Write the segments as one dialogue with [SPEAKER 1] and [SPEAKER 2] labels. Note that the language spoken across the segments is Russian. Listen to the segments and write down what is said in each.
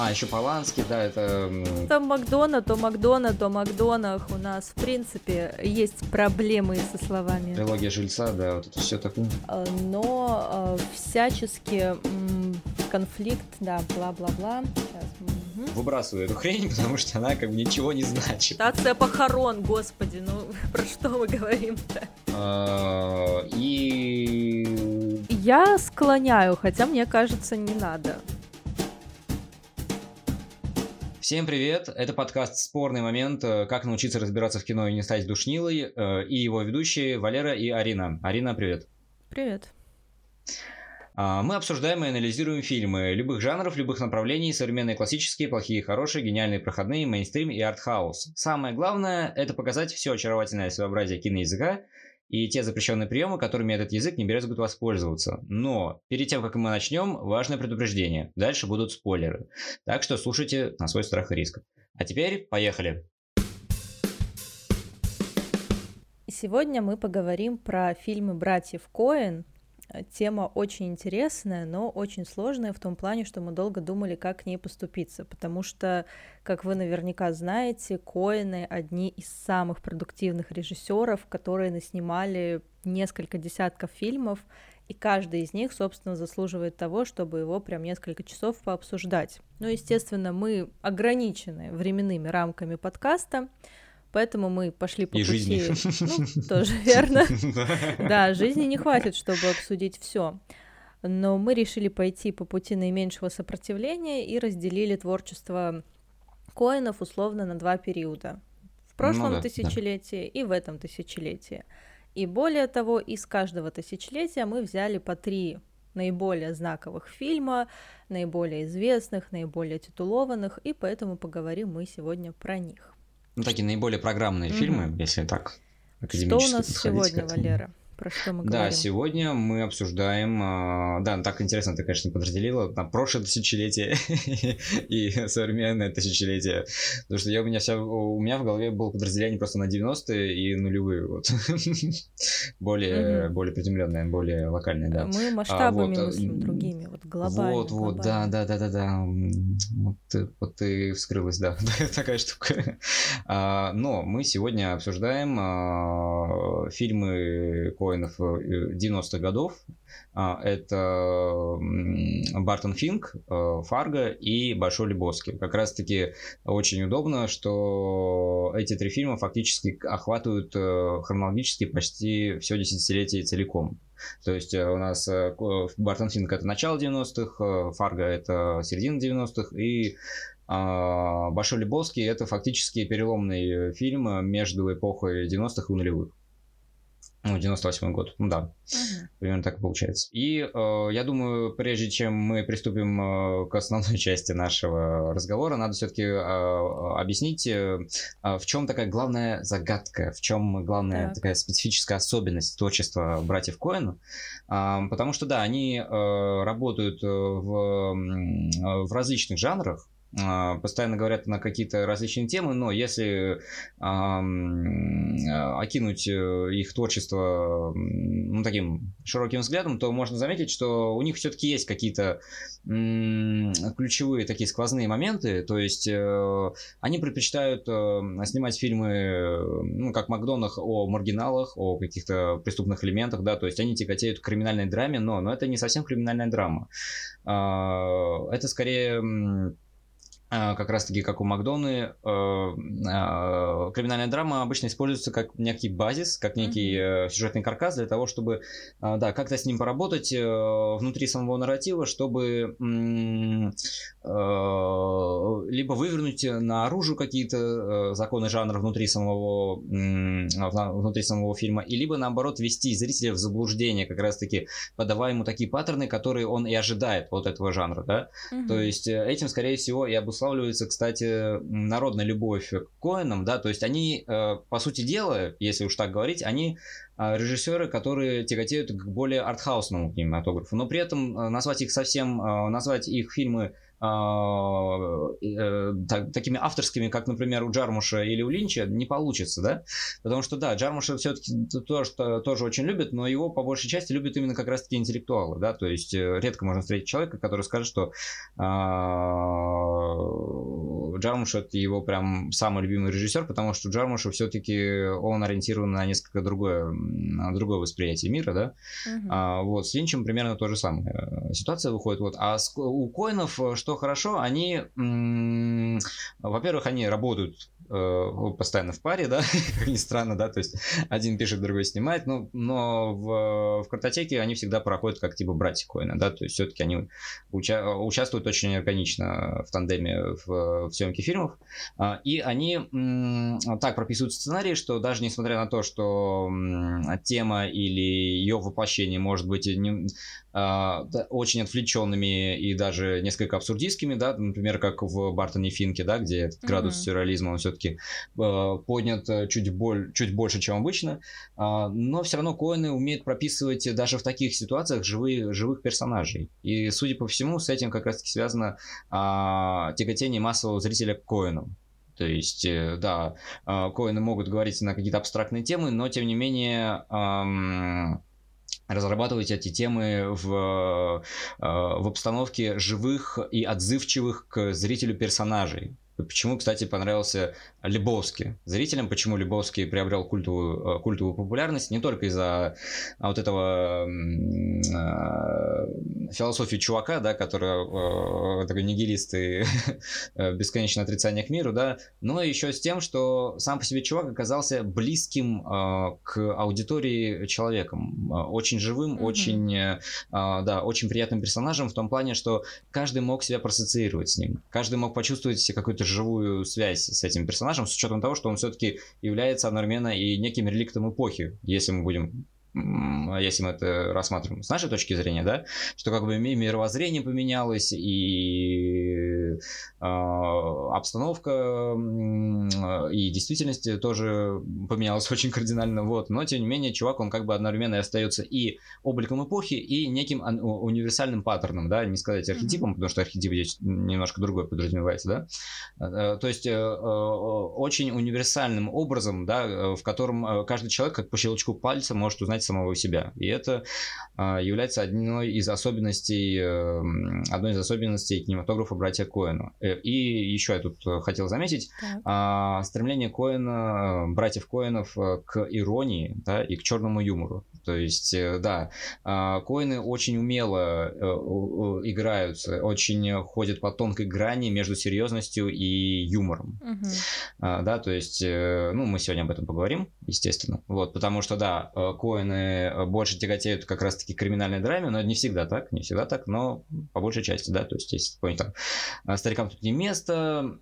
[SPEAKER 1] А, еще Поланский, да, это...
[SPEAKER 2] Там Макдона, то Макдона, то Макдонах. У нас, в принципе, есть проблемы со словами.
[SPEAKER 1] Трилогия жильца, да, вот это все такое.
[SPEAKER 2] А, но э, всячески конфликт, да, бла-бла-бла. Сейчас.
[SPEAKER 1] Выбрасываю эту хрень, потому что она как бы ничего не значит.
[SPEAKER 2] Стация похорон, господи, ну про что мы говорим-то?
[SPEAKER 1] А, и...
[SPEAKER 2] Я склоняю, хотя мне кажется, не надо.
[SPEAKER 1] Всем привет! Это подкаст «Спорный момент. Как научиться разбираться в кино и не стать душнилой». Э, и его ведущие Валера и Арина. Арина, привет!
[SPEAKER 2] Привет!
[SPEAKER 1] А, мы обсуждаем и анализируем фильмы любых жанров, любых направлений, современные классические, плохие, хорошие, гениальные, проходные, мейнстрим и артхаус. Самое главное – это показать все очаровательное своеобразие киноязыка и те запрещенные приемы, которыми этот язык не брезгует воспользоваться. Но перед тем, как мы начнем, важное предупреждение. Дальше будут спойлеры. Так что слушайте на свой страх и риск. А теперь поехали.
[SPEAKER 2] Сегодня мы поговорим про фильмы братьев Коэн, тема очень интересная, но очень сложная в том плане, что мы долго думали, как к ней поступиться, потому что, как вы наверняка знаете, Коины одни из самых продуктивных режиссеров, которые наснимали несколько десятков фильмов, и каждый из них, собственно, заслуживает того, чтобы его прям несколько часов пообсуждать. Ну, естественно, мы ограничены временными рамками подкаста, Поэтому мы пошли по
[SPEAKER 1] и
[SPEAKER 2] пути.
[SPEAKER 1] Жизни.
[SPEAKER 2] Ну, тоже верно. Да, жизни не хватит, чтобы обсудить все. Но мы решили пойти по пути наименьшего сопротивления и разделили творчество коинов условно на два периода. В прошлом ну, да, тысячелетии да. и в этом тысячелетии. И более того, из каждого тысячелетия мы взяли по три наиболее знаковых фильма, наиболее известных, наиболее титулованных, и поэтому поговорим мы сегодня про них.
[SPEAKER 1] Ну, такие наиболее программные угу. фильмы, если так.
[SPEAKER 2] Что у нас сегодня, Валера? Про что мы говорим?
[SPEAKER 1] Да, сегодня мы обсуждаем... А, да, так интересно ты, конечно, подразделила на прошлое тысячелетие и современное тысячелетие. Потому что я, у, меня вся, у меня в голове было подразделение просто на 90-е и нулевые. Вот. более, угу. более приземленное, более локальное, да.
[SPEAKER 2] Мы масштабами а, вот, мыслим другими, вот глобально.
[SPEAKER 1] Вот, вот, да, да, да, да, да. Вот, вот ты вскрылась, да, такая штука. А, но мы сегодня обсуждаем а, фильмы воинов 90-х э, годов. А, это Бартон Финк, э, Фарго и Большой Лебовский. Как раз-таки очень удобно, что эти три фильма фактически охватывают э, хронологически почти все десятилетие целиком. То есть у нас Бартон Финк это начало 90-х, Фарго это середина 90-х, и а, Большой Лебовский это фактически переломный фильм между эпохой 90-х и нулевых. Ну, 98 год, ну да, угу. примерно так и получается. И э, я думаю, прежде чем мы приступим э, к основной части нашего разговора, надо все-таки э, объяснить, э, в чем такая главная загадка, в чем главная так. такая специфическая особенность творчества братьев Коэн. Э, потому что, да, они э, работают в, в различных жанрах, постоянно говорят на какие-то различные темы, но если э, окинуть э, их творчество ну, таким широким взглядом, то можно заметить, что у них все-таки есть какие-то ключевые такие сквозные моменты, то есть э, они предпочитают э, снимать фильмы, ну, как Макдонах, о маргиналах, о каких-то преступных элементах, да, то есть они тяготеют к криминальной драме, но, но это не совсем криминальная драма. Э, это скорее а, как раз-таки, как у Макдоны, э, э, криминальная драма обычно используется как некий базис, как некий mm-hmm. сюжетный каркас для того, чтобы, да, как-то с ним поработать внутри самого нарратива, чтобы либо вывернуть наружу какие-то законы жанра внутри самого, внутри самого фильма, и либо, наоборот, ввести зрителя в заблуждение, как раз-таки подавая ему такие паттерны, которые он и ожидает от этого жанра, да. Mm-hmm. То есть этим, скорее всего, я бы обуславливается, кстати, народная любовь к Коэнам, да, то есть они, э, по сути дела, если уж так говорить, они э, режиссеры, которые тяготеют к более артхаусному кинематографу, но при этом э, назвать их совсем, назвать их фильмы так, такими авторскими, как, например, у Джармуша или у Линча, не получится, да? Потому что, да, Джармуша все-таки тоже, тоже очень любит, но его по большей части любят именно как раз-таки интеллектуалы, да, то есть э, редко можно встретить человека, который скажет, что а, Джармуш это его прям самый любимый режиссер, потому что Джармуш все-таки он ориентирован на несколько другое, на другое восприятие мира, да. Uh-huh. А, вот с Линчем примерно то же самое ситуация выходит. Вот. А с, у Коинов что хорошо, они, м- во-первых, они работают Э, постоянно в паре, да, как ни странно, да, то есть один пишет, другой снимает, но, но в, в картотеке они всегда проходят как типа братья Коина, да, то есть все-таки они уча- участвуют очень органично в тандеме в, в съемке фильмов, а, и они м- так прописывают сценарий, что даже несмотря на то, что м- тема или ее воплощение может быть не, а, очень отвлеченными и даже несколько абсурдистскими, да, например, как в Бартоне Финке, да, где этот градус mm-hmm. сюрреализма, он все-таки э, поднят э, чуть, боль, чуть больше, чем обычно, э, но все равно Коэны умеют прописывать даже в таких ситуациях живые, живых персонажей. И, судя по всему, с этим как раз-таки связано э, тяготение массового зрителя к Коэнам. То есть, э, да, э, Коэны могут говорить на какие-то абстрактные темы, но, тем не менее, э, разрабатывать эти темы в, э, в обстановке живых и отзывчивых к зрителю персонажей. Почему, кстати, понравился Лебовский зрителям, почему Лебовский приобрел культовую, э, культовую популярность, не только из-за а, вот этого э, философии чувака, да, который э, такой нигилист и э, бесконечное отрицание к миру, да, но еще с тем, что сам по себе чувак оказался близким э, к аудитории человеком, э, очень живым, mm-hmm. очень, э, да, очень приятным персонажем в том плане, что каждый мог себя проассоциировать с ним, каждый мог почувствовать какую-то живую связь с этим персонажем, с учетом того, что он все-таки является одновременно и неким реликтом эпохи, если мы будем если мы это рассматриваем с нашей точки зрения, да, что как бы мировоззрение поменялось и э, обстановка и действительность тоже поменялась очень кардинально, вот, но тем не менее чувак, он как бы одновременно и остается и обликом эпохи, и неким универсальным паттерном, да, не сказать архетипом, mm-hmm. потому что архетип здесь немножко другой подразумевается, да, э, то есть э, очень универсальным образом, да, в котором каждый человек как по щелчку пальца может узнать самого себя. И это а, является одной из особенностей, эм, одной из особенностей кинематографа братья Коэна. Э, и еще я тут э, хотел заметить, так. стремление Коэна, братьев Коэнов э, к иронии да, и к черному юмору. То есть, да, а, Коэны очень умело играются, очень ходят по тонкой грани между серьезностью и юмором. Угу. Да, то есть, ну, мы сегодня об этом поговорим, естественно. Вот, потому что, да, Коэны больше тяготеют как раз-таки все-таки криминальной драме, но не всегда так, не всегда так, но по большей части, да, то есть если помните, там, «А, старикам тут не место,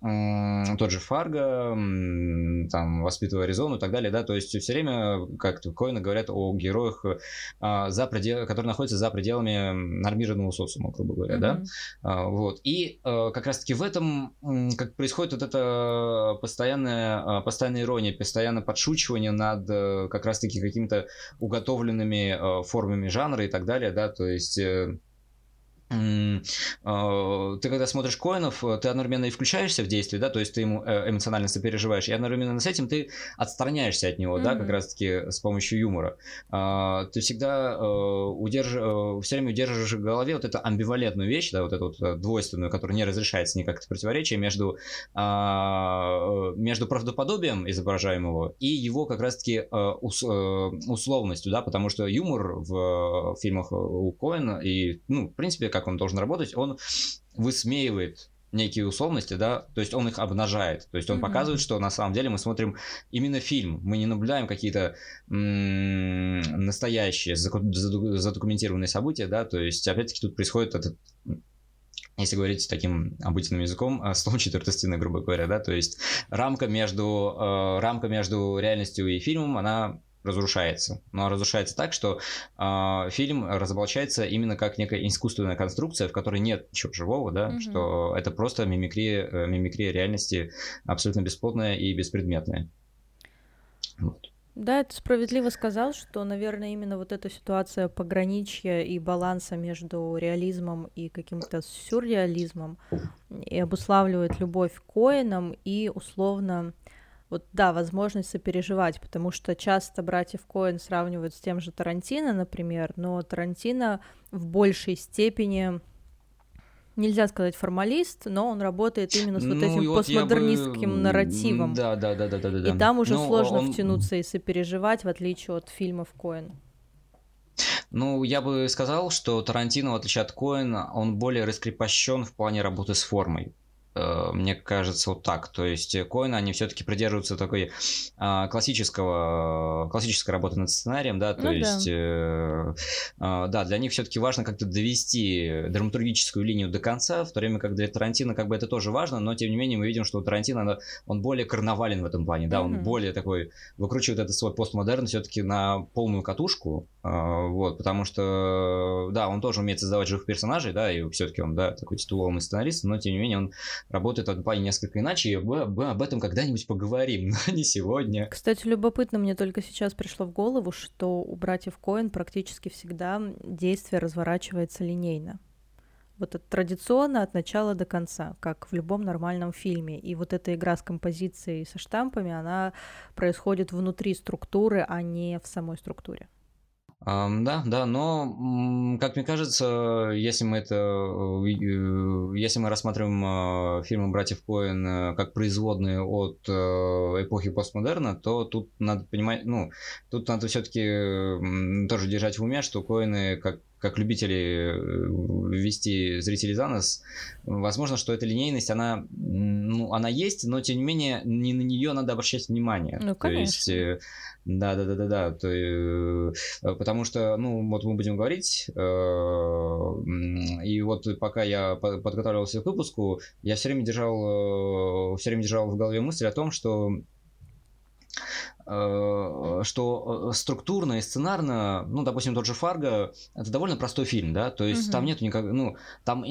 [SPEAKER 1] тот же Фарго, там, воспитывая Аризону и так далее, да, то есть все время, как Коины говорят о героях, а, за предел... которые находятся за пределами нормированного социума, грубо говоря, mm-hmm. да, а, вот, и как раз-таки в этом, как происходит вот это постоянная, постоянная ирония, постоянное подшучивание над э, как раз-таки какими-то уготовленными формами жанра, и так далее, да, то есть э, а, ты когда смотришь коинов, ты одновременно и включаешься в действие, да, то есть ты ему э, эмоционально сопереживаешь, и одновременно с этим ты отстраняешься от него, mm-hmm. да, как раз-таки с помощью юмора. А, ты всегда э, удерж... Э, все время удерживаешь в голове вот эту амбивалентную вещь, да, вот эту вот двойственную, которая не разрешается никак это противоречие между, а, между правдоподобием изображаемого и его как раз-таки условностью, да, потому что юмор в фильмах у Коэна и, ну, в принципе, как он должен работать, он высмеивает некие условности, да, то есть он их обнажает, то есть он mm-hmm. показывает, что на самом деле мы смотрим именно фильм, мы не наблюдаем какие-то м- настоящие задокументированные события, да, то есть опять-таки тут происходит этот если говорить таким обычным языком, а, слон четвертой стены, грубо говоря, да, то есть рамка между, э, рамка между реальностью и фильмом, она разрушается. Но разрушается так, что э, фильм разоблачается именно как некая искусственная конструкция, в которой нет ничего живого, да, угу. что это просто мимикрия, э, мимикрия реальности абсолютно бесплотная и беспредметная.
[SPEAKER 2] Вот. Да, это справедливо сказал, что, наверное, именно вот эта ситуация пограничья и баланса между реализмом и каким-то сюрреализмом и обуславливает любовь к Коинам и условно вот да, возможность сопереживать, потому что часто братьев Коэн сравнивают с тем же Тарантино, например, но Тарантино в большей степени Нельзя сказать формалист, но он работает именно с вот ну, этим вот постмодернистским бы... нарративом.
[SPEAKER 1] Да, да, да, да, да, да.
[SPEAKER 2] И там уже ну, сложно он... втянуться и сопереживать, в отличие от фильмов Коэн.
[SPEAKER 1] Ну, я бы сказал, что Тарантино, в отличие от Коэна, он более раскрепощен в плане работы с формой. Э, мне кажется, вот так. То есть э, Коины, они все-таки придерживаются такой а, классического, классической работы над сценарием, да, то ну, есть, да. Э, да, для них все-таки важно как-то довести драматургическую линию до конца, в то время как для Тарантино как бы это тоже важно, но тем не менее мы видим, что у Тарантино он более карнавален в этом плане, да, mm-hmm. он более такой, выкручивает этот свой постмодерн все-таки на полную катушку, а, вот, потому что, да, он тоже умеет создавать живых персонажей, да, и все-таки он, да, такой титулованный сценарист, но тем не менее он работает этом плане несколько иначе, и мы, мы об этом когда-нибудь поговорим, но не сегодня.
[SPEAKER 2] Кстати, любопытно, мне только сейчас пришло в голову, что у братьев Коэн практически всегда действие разворачивается линейно. Вот это традиционно от начала до конца, как в любом нормальном фильме. И вот эта игра с композицией со штампами, она происходит внутри структуры, а не в самой структуре.
[SPEAKER 1] Да, да, но, как мне кажется, если мы это, э, если мы рассматриваем а, фильмы братьев Коэн э, как производные от э, эпохи постмодерна, то тут надо понимать, ну, тут надо все-таки тоже держать в уме, что Коэны как как любители вести зрителей за нас, возможно, что эта линейность, она, ну, она есть, но тем не менее не на нее надо обращать внимание.
[SPEAKER 2] Ну, конечно.
[SPEAKER 1] То есть, да, да, да, да, да. То, э, потому что, ну, вот мы будем говорить, э, и вот пока я подготавливался к выпуску, я все время держал, э, все время держал в голове мысль о том, что что э, структурно и сценарно, ну, допустим, тот же Фарго, это довольно простой фильм, да, то есть угу. там нет никак, ну, там э,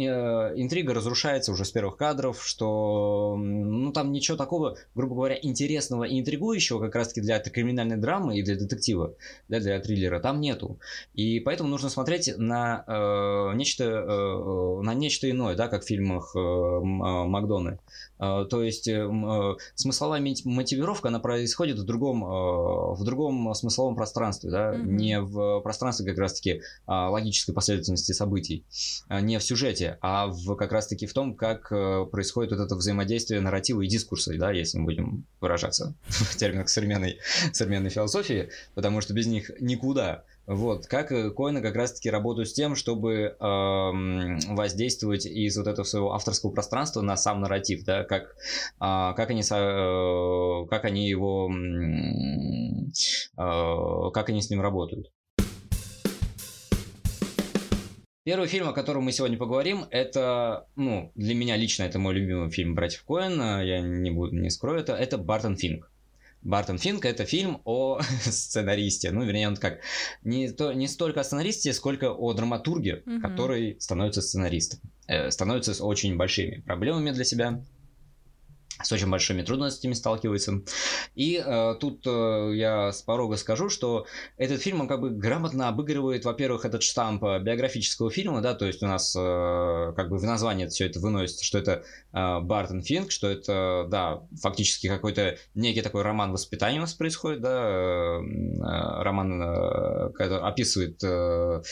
[SPEAKER 1] интрига разрушается уже с первых кадров, что, ну, там ничего такого, грубо говоря, интересного и интригующего как раз-таки для криминальной драмы и для детектива, да, для триллера, там нету. И поэтому нужно смотреть на э, нечто, э, на нечто иное, да, как в фильмах э, Макдоны. Э, то есть э, э, смысловая мотивировка, она происходит в другом Э, в другом смысловом пространстве, да, mm-hmm. не в пространстве как раз-таки а, логической последовательности событий, а, не в сюжете, а в как раз-таки в том, как происходит вот это взаимодействие нарратива и дискурса, да, если мы будем выражаться в терминах современной, современной философии, потому что без них никуда. Вот, как э, коины как раз-таки работают с тем, чтобы э, воздействовать из вот этого своего авторского пространства на сам нарратив, да, как, э, как, они, э, как они его, э, как они с ним работают. Первый фильм, о котором мы сегодня поговорим, это, ну, для меня лично это мой любимый фильм «Братьев Коэн», я не буду, не скрою это, это «Бартон Финк». Бартон Финк это фильм о сценаристе. Ну, вернее, он как не, то, не столько о сценаристе, сколько о драматурге, mm-hmm. который становится сценаристом. Э, становится с очень большими проблемами для себя с очень большими трудностями сталкивается. И э, тут э, я с порога скажу, что этот фильм, он как бы грамотно обыгрывает, во-первых, этот штамп биографического фильма, да, то есть у нас э, как бы в названии все это выносится, что это э, Бартон Финк, что это, да, фактически какой-то некий такой роман воспитания у нас происходит, да, э, э роман, э, который описывает э,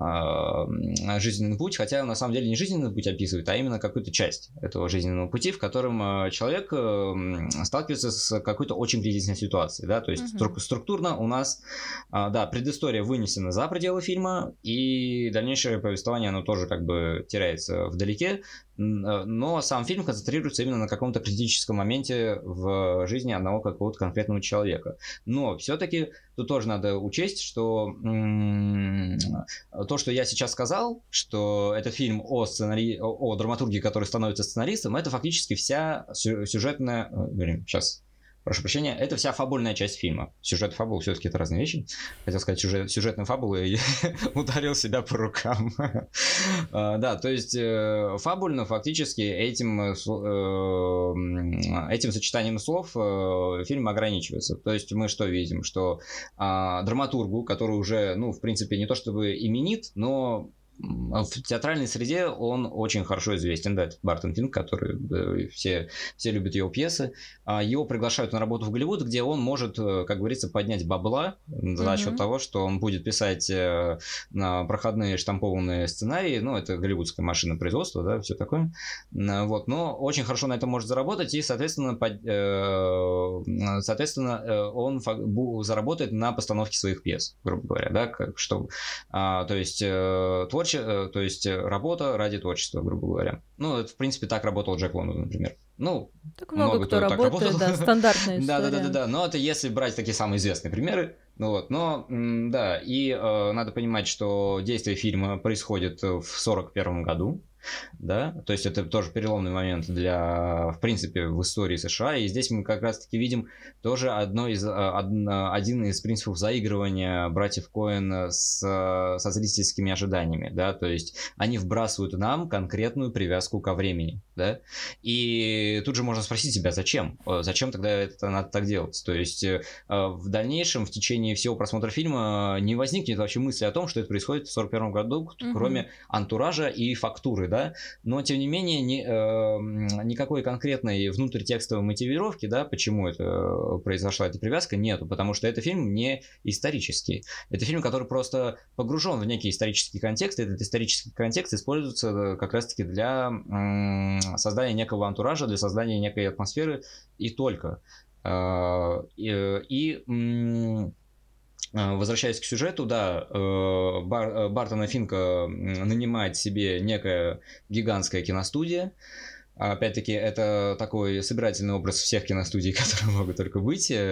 [SPEAKER 1] э, жизненный путь, хотя на самом деле не жизненный путь описывает, а именно какую-то часть этого жизненного пути, в котором э, человек эм, сталкивается с какой-то очень кризисной ситуацией, да, то есть угу. структурно у нас, а, да, предыстория вынесена за пределы фильма, и дальнейшее повествование, оно тоже как бы теряется вдалеке, но сам фильм концентрируется именно на каком-то критическом моменте в жизни одного какого-то конкретного человека. Но все-таки тут тоже надо учесть, что то, что я сейчас сказал, что это фильм о, сценари... о драматурге, который становится сценаристом, это фактически вся сюжетная... Э, сейчас прошу прощения, это вся фабульная часть фильма. Сюжет фабул все-таки это разные вещи. Хотел сказать сюжет, сюжетную фабулу и ударил себя по рукам. А, да, то есть э, фабульно фактически этим, э, э, этим сочетанием слов фильм ограничивается. То есть мы что видим? Что а, драматургу, который уже, ну, в принципе, не то чтобы именит, но в театральной среде он очень хорошо известен, да, этот Бартон Финк, который все, все любят его пьесы. А его приглашают на работу в Голливуд, где он может, э, как говорится, поднять бабла за mm-hmm. счет того, что он будет писать э, проходные штампованные сценарии, ну, это голливудская машина производства, да, все такое. Вот, но очень хорошо на этом может заработать, и, соответственно, под, э, соответственно, он заработает на постановке своих пьес, грубо говоря, да, как, что, а, то есть творчество творче... Э, то есть э, работа ради творчества, грубо говоря. Ну, это, в принципе, так работал Джек Лондон, например. Ну,
[SPEAKER 2] так много, много кто, кто работает, да, стандартная история.
[SPEAKER 1] Да, да, да, да, но это если брать такие самые известные примеры, ну вот, но, да, и э, надо понимать, что действие фильма происходит в 41 году, да, то есть это тоже переломный момент для, в принципе, в истории США, и здесь мы как раз-таки видим тоже одно из, а, одно, один из принципов заигрывания братьев Коэн с, со зрительскими ожиданиями, да, то есть они вбрасывают нам конкретную привязку ко времени, да, и тут же можно спросить себя, зачем, зачем тогда это надо так делать, то есть э, в дальнейшем, в течение всего просмотра фильма не возникнет вообще мысли о том, что это происходит в 41 году, mm-hmm. кроме антуража и фактуры, да, да, но тем не менее ни, э, никакой конкретной внутритекстовой мотивировки, да, почему это э, произошла эта привязка, нету, потому что это фильм не исторический. Это фильм, который просто погружен в некий исторический контекст, и этот исторический контекст используется э, как раз-таки для э, создания некого антуража, для создания некой атмосферы и только. Э, и, и а, возвращаясь к сюжету, да, э, Бар, э, Бартона Финка нанимает себе некая гигантская киностудия, Опять-таки, это такой собирательный образ всех киностудий, которые могут только быть.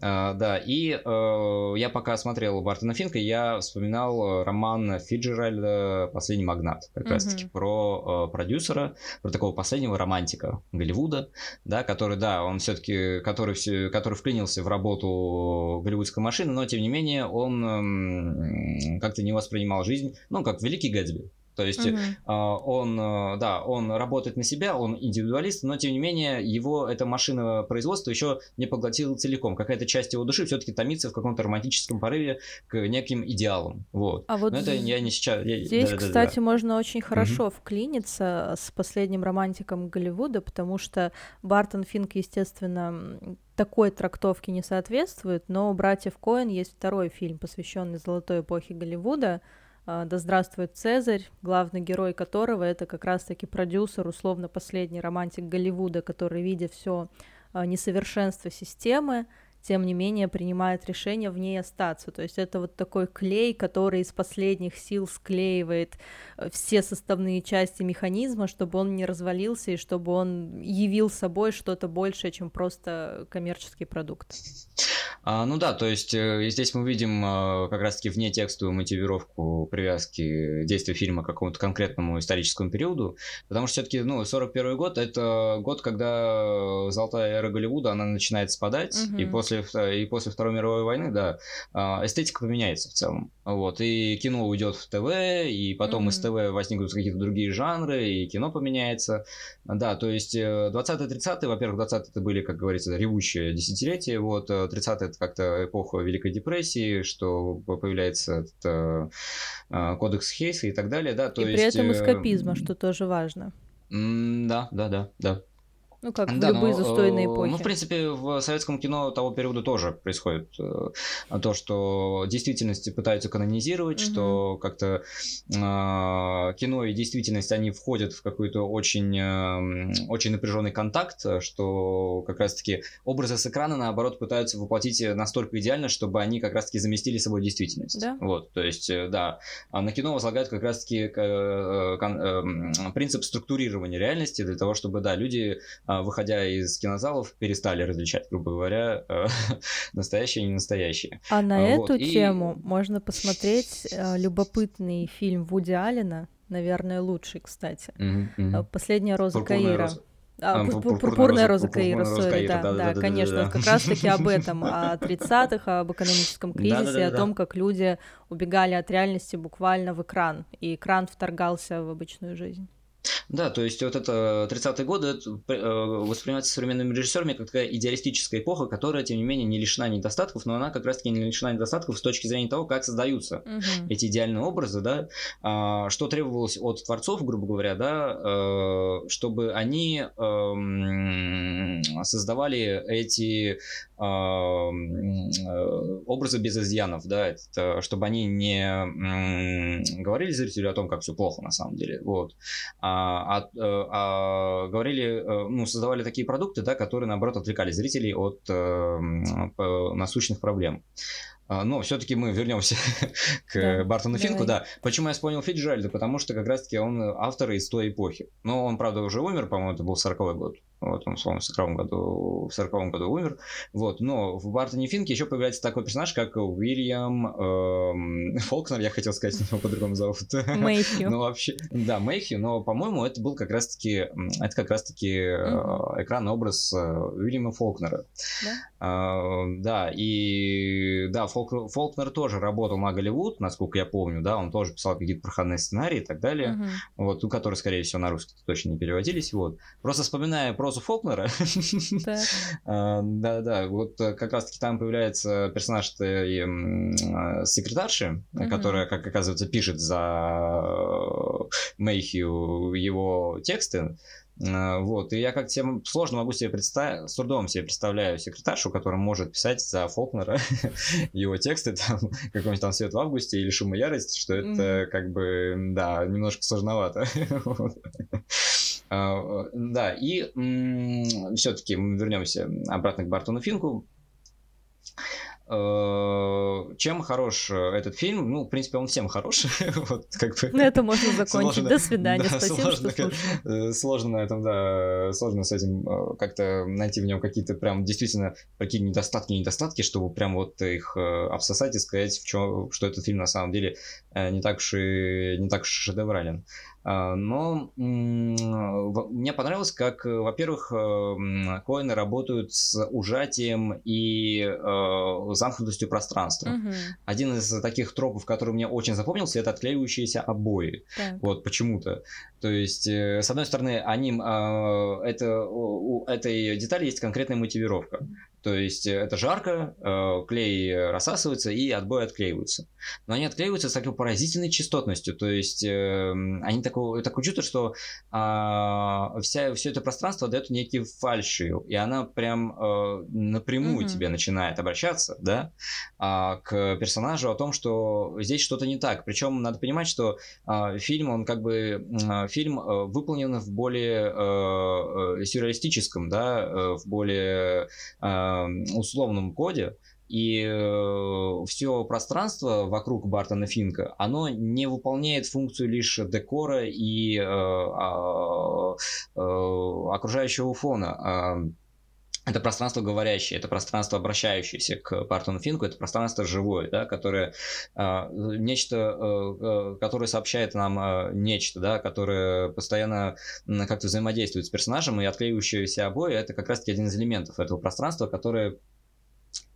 [SPEAKER 1] А, да, и э, я пока смотрел Бартона Финка, я вспоминал роман Фиджеральда «Последний магнат», как раз-таки про э, продюсера, про такого последнего романтика Голливуда, да, который, да, он все-таки, который, который вклинился в работу голливудской машины, но, тем не менее, он как-то не воспринимал жизнь, ну, как великий Гэтсби, то есть угу. э, он, э, да, он работает на себя, он индивидуалист, но тем не менее его эта машина производства еще не поглотила целиком. Какая-то часть его души все-таки томится в каком-то романтическом порыве к неким идеалам. Вот.
[SPEAKER 2] А вот но это я не сейчас. Я... Здесь, да, кстати, да, да. можно очень хорошо угу. вклиниться с последним романтиком Голливуда, потому что Бартон Финк, естественно, такой трактовке не соответствует, но у братьев Коэн есть второй фильм, посвященный золотой эпохе Голливуда «Да здравствует Цезарь», главный герой которого это как раз-таки продюсер, условно последний романтик Голливуда, который, видя все а, несовершенство системы, тем не менее принимает решение в ней остаться. То есть это вот такой клей, который из последних сил склеивает э, все составные части механизма, чтобы он не развалился и чтобы он явил собой что-то большее, чем просто коммерческий продукт.
[SPEAKER 1] А, ну да, то есть э, здесь мы видим э, как раз-таки вне текстовую мотивировку привязки действия фильма к какому-то конкретному историческому периоду, потому что все-таки, ну, 41 год — это год, когда золотая эра Голливуда, она начинает спадать, угу. и, после, и после Второй мировой войны, да, а, эстетика поменяется в целом. Вот, и кино уйдет в ТВ, и потом mm-hmm. из ТВ возникнут какие-то другие жанры, и кино поменяется. Да, то есть 20-30-е, э, во-первых, 20-е это были, как говорится, ревущие десятилетия, вот, 30-е это как-то эпоха Великой депрессии, что появляется этот, э, кодекс Хейса и так далее, да, то
[SPEAKER 2] и
[SPEAKER 1] есть...
[SPEAKER 2] при этом эскапизма, э, что тоже важно.
[SPEAKER 1] Да, да, да, да.
[SPEAKER 2] Ну, как в да, любые но, застойные эпохи.
[SPEAKER 1] Ну, в принципе, в советском кино того периода тоже происходит э, то, что действительности пытаются канонизировать, угу. что как-то э, кино и действительность, они входят в какой-то очень, э, очень напряженный контакт, что как раз-таки образы с экрана, наоборот, пытаются воплотить настолько идеально, чтобы они как раз-таки заместили собой действительность.
[SPEAKER 2] Да.
[SPEAKER 1] Вот, то есть, э, да. А на кино возлагают как раз-таки э, э, принцип структурирования реальности для того, чтобы, да, люди выходя из кинозалов, перестали различать, грубо говоря, э, настоящее и не настоящее.
[SPEAKER 2] А на а, вот. эту и... тему можно посмотреть э, любопытный фильм Вуди Аллена, наверное, лучший, кстати. Mm-hmm. «Последняя роза Пурпурная Каира». Роза. А, а, пурпурная, пурпурная роза, роза Каира, сори, да, да, да, да, конечно, да, да, как раз-таки об этом, о 30-х, об экономическом кризисе, да, да, да, о том, как люди убегали от реальности буквально в экран, и экран вторгался в обычную жизнь.
[SPEAKER 1] Да, то есть вот это 30-е годы это э, воспринимается современными режиссерами как такая идеалистическая эпоха, которая, тем не менее, не лишена недостатков, но она как раз-таки не лишена недостатков с точки зрения того, как создаются угу. эти идеальные образы, да, а, что требовалось от творцов, грубо говоря, да, э, чтобы они эм, создавали эти образы без изъянов, да, это, чтобы они не говорили зрителю о том, как все плохо на самом деле, вот, а, а, э, а говорили, э, ну, создавали такие продукты, да, которые, наоборот, отвлекали зрителей от насущных проблем. А, но все-таки мы вернемся к да, Бартону давай. Финку, да. Почему я вспомнил Фиджеральда? Потому что как раз-таки он автор из той эпохи. Но он, правда, уже умер, по-моему, это был 40-й год. Вот, он, в 40 году, в 40 году умер. Вот, но в Бартоне Финке еще появляется такой персонаж, как Уильям эм, Фолкнер, я хотел сказать, его по-другому зовут.
[SPEAKER 2] Мэйхью.
[SPEAKER 1] ну, вообще, да, Мэйхью, но, по-моему, это был как раз-таки, это как раз-таки mm-hmm. экранный образ э, Уильяма Фолкнера. Да? Э, да, и да, Фолк, Фолкнер тоже работал на Голливуд, насколько я помню, да, он тоже писал какие-то проходные сценарии и так далее, mm-hmm. вот, у которых, скорее всего, на русский точно не переводились, вот. Просто вспоминая прозу Фолкнера, а, да-да, вот э, как раз-таки там появляется персонаж э, секретарши, которая, как оказывается, пишет за Мэйхью его тексты, вот, и я как тем сложно могу себе представить, с трудом себе представляю секретаршу, которая может писать за Фолкнера его тексты, там, какой-нибудь там «Свет в августе» или «Шум и ярость», что это как бы, да, немножко сложновато. А, да, и все-таки мы вернемся обратно к Бартону Финку. Э, чем хорош э, этот фильм? Ну, в принципе, он всем хорош. вот,
[SPEAKER 2] как бы. На это можно закончить. Сложно, До свидания. Да, Спасибо,
[SPEAKER 1] сложно, что слушали. Э, сложно на этом, да, сложно с этим как-то найти в нем какие-то прям действительно какие недостатки, недостатки, чтобы прям вот их обсосать и сказать, в чем, что этот фильм на самом деле не так уж и не так уж шедеврален. А, но мне понравилось, как, во-первых, э, коины работают с ужатием и э, замкнутостью пространства. Угу. Один из таких тропов, который мне очень запомнился, это отклеивающиеся обои. Так. Вот почему-то. То есть, э, с одной стороны, они, это, у этой детали есть конкретная мотивировка. То есть это жарко, клей рассасывается и отбои отклеиваются. Но они отклеиваются с такой поразительной частотностью. То есть они так такое, такое чувство, что а, вся, все это пространство дает некий фальши, и она прям напрямую mm-hmm. тебе начинает обращаться, да, а, к персонажу о том, что здесь что-то не так. Причем надо понимать, что а, фильм, он как бы, фильм выполнен в более сюрреалистическом, да, в более условном коде, и э, все пространство вокруг Бартона Финка, оно не выполняет функцию лишь декора и э, э, э, окружающего фона. Это пространство говорящее, это пространство обращающееся к Бартону Финку, это пространство живое, да, которое э, нечто, э, которое сообщает нам э, нечто, да, которое постоянно как-то взаимодействует с персонажем, и отклеивающиеся обои это как раз-таки один из элементов этого пространства, которое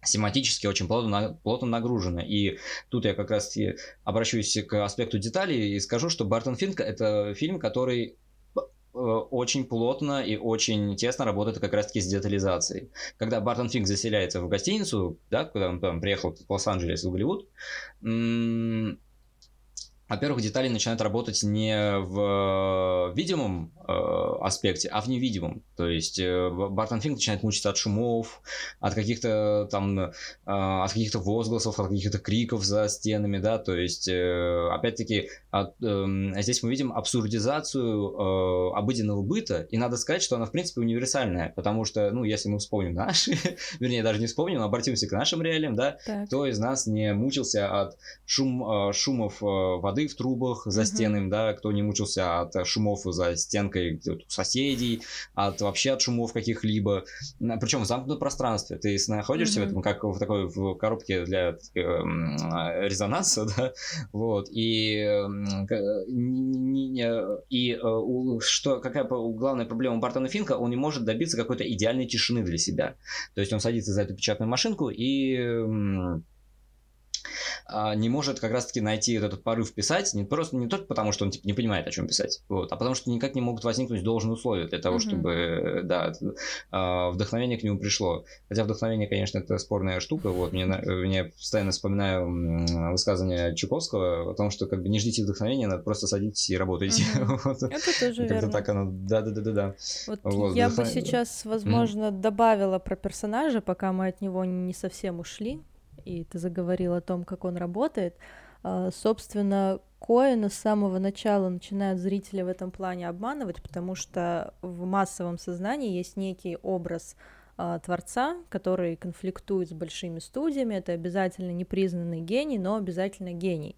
[SPEAKER 1] семантически очень плотно, плотно нагружено. И тут я как раз обращусь к аспекту деталей и скажу, что Бартон Финк это фильм, который э, очень плотно и очень тесно работает как раз-таки с детализацией. Когда Бартон Финк заселяется в гостиницу, да, когда он там приехал в Лос-Анджелес, в Голливуд, во-первых, детали начинают работать не в видимом э, аспекте, а в невидимом. То есть э, Бартон Финк начинает мучиться от шумов, от каких-то там, э, от каких-то возгласов, от каких-то криков за стенами, да, то есть, э, опять-таки, от, э, здесь мы видим абсурдизацию э, обыденного быта, и надо сказать, что она, в принципе, универсальная, потому что, ну, если мы вспомним наши, вернее, даже не вспомним, но обратимся к нашим реалиям, да, так. кто из нас не мучился от шум, э, шумов э, воды, воды в трубах за mm-hmm. стенами, да, кто не мучился от шумов за стенкой у соседей, от вообще от шумов каких-либо. Причем в замкнутом пространстве. Ты находишься mm-hmm. в этом, как в такой в коробке для э, резонанса, да, вот, и, и э, что, какая главная проблема Бартона Финка, он не может добиться какой-то идеальной тишины для себя. То есть он садится за эту печатную машинку и не может как раз-таки найти этот порыв писать, не просто не только потому, что он типа, не понимает, о чем писать, вот, а потому что никак не могут возникнуть должные условия для того, mm-hmm. чтобы да, а, вдохновение к нему пришло. Хотя вдохновение, конечно, это спорная штука. Вот, мне, мне постоянно вспоминаю высказывание Чуковского о том, что как бы не ждите вдохновения, надо просто садитесь и работайте.
[SPEAKER 2] Mm-hmm. вот. Это тоже верно.
[SPEAKER 1] так оно, да-да-да-да.
[SPEAKER 2] Вот вот, я вдохнов... бы сейчас, возможно, mm-hmm. добавила про персонажа, пока мы от него не совсем ушли и ты заговорил о том, как он работает. А, собственно, Коэна с самого начала начинают зрителя в этом плане обманывать, потому что в массовом сознании есть некий образ а, творца, который конфликтует с большими студиями. Это обязательно непризнанный гений, но обязательно гений.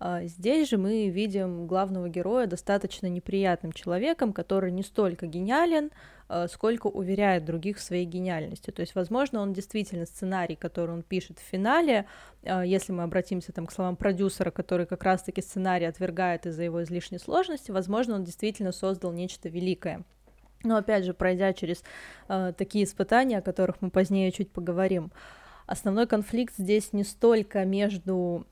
[SPEAKER 2] А, здесь же мы видим главного героя достаточно неприятным человеком, который не столько гениален, сколько уверяет других в своей гениальности. То есть, возможно, он действительно сценарий, который он пишет в финале, э, если мы обратимся там к словам продюсера, который как раз-таки сценарий отвергает из-за его излишней сложности, возможно, он действительно создал нечто великое. Но опять же, пройдя через э, такие испытания, о которых мы позднее чуть поговорим, основной конфликт здесь не столько между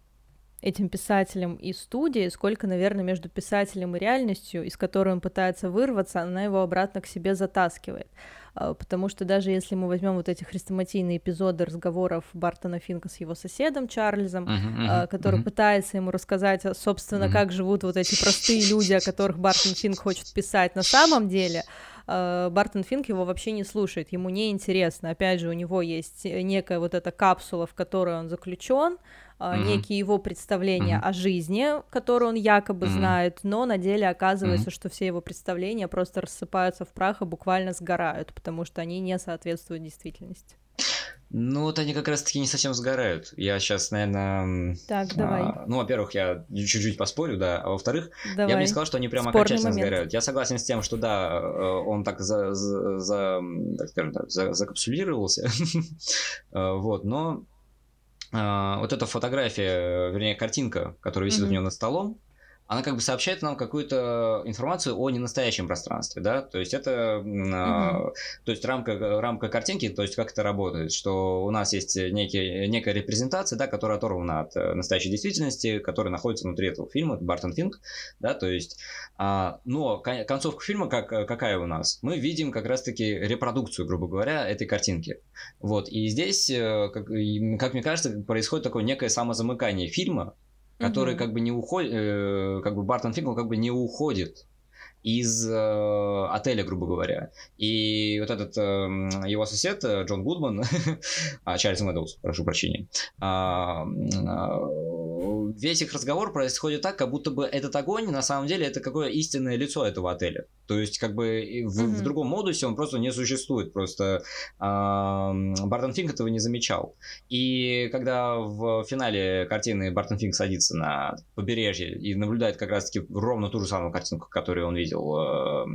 [SPEAKER 2] этим писателем и студией, сколько, наверное, между писателем и реальностью, из которой он пытается вырваться, она его обратно к себе затаскивает. А, потому что даже если мы возьмем вот эти хрестоматийные эпизоды разговоров Бартона Финка с его соседом Чарльзом, uh-huh, uh-huh, который uh-huh. пытается ему рассказать, собственно, uh-huh. как живут вот эти простые люди, о которых Бартон Финк хочет писать на самом деле, а, Бартон Финк его вообще не слушает, ему не интересно. Опять же, у него есть некая вот эта капсула, в которой он заключен, mm-hmm. некие его представления mm-hmm. о жизни, которые он якобы mm-hmm. знает, но на деле оказывается, mm-hmm. что все его представления просто рассыпаются в прах и буквально сгорают, потому что они не соответствуют действительности.
[SPEAKER 1] Ну, вот они как раз-таки не совсем сгорают. Я сейчас, наверное...
[SPEAKER 2] Так, давай. А,
[SPEAKER 1] ну, во-первых, я чуть-чуть поспорю, да. А во-вторых, давай. я бы не сказал, что они прямо Спорный окончательно момент. сгорают. Я согласен с тем, что да, э, он так за, за, за так скажем так, за, закапсулировался. Э, вот, но а, вот эта фотография, вернее, картинка, которая висит mm-hmm. у него над столом, она как бы сообщает нам какую-то информацию о ненастоящем пространстве, да, то есть это, mm-hmm. то есть рамка, рамка картинки, то есть как это работает, что у нас есть некий, некая репрезентация, да, которая оторвана от э, настоящей действительности, которая находится внутри этого фильма, Бартон Финк, да, то есть, а, но концовка фильма как, какая у нас? Мы видим как раз-таки репродукцию, грубо говоря, этой картинки, вот, и здесь, э, как, как мне кажется, происходит такое некое самозамыкание фильма, который как бы не уходит, э, как бы Бартон Финкл как бы не уходит из э, отеля, грубо говоря. И вот этот э, его сосед э, Джон Гудман, а, Чарльз Мэдоуз, прошу прощения, а, а, весь их разговор происходит так, как будто бы этот огонь на самом деле это какое истинное лицо этого отеля. То есть как бы в, mm-hmm. в другом модусе он просто не существует. Просто а, Бартон Финк этого не замечал. И когда в финале картины Бартон Финк садится на побережье и наблюдает как раз-таки ровно ту же самую картинку, которую он видел э,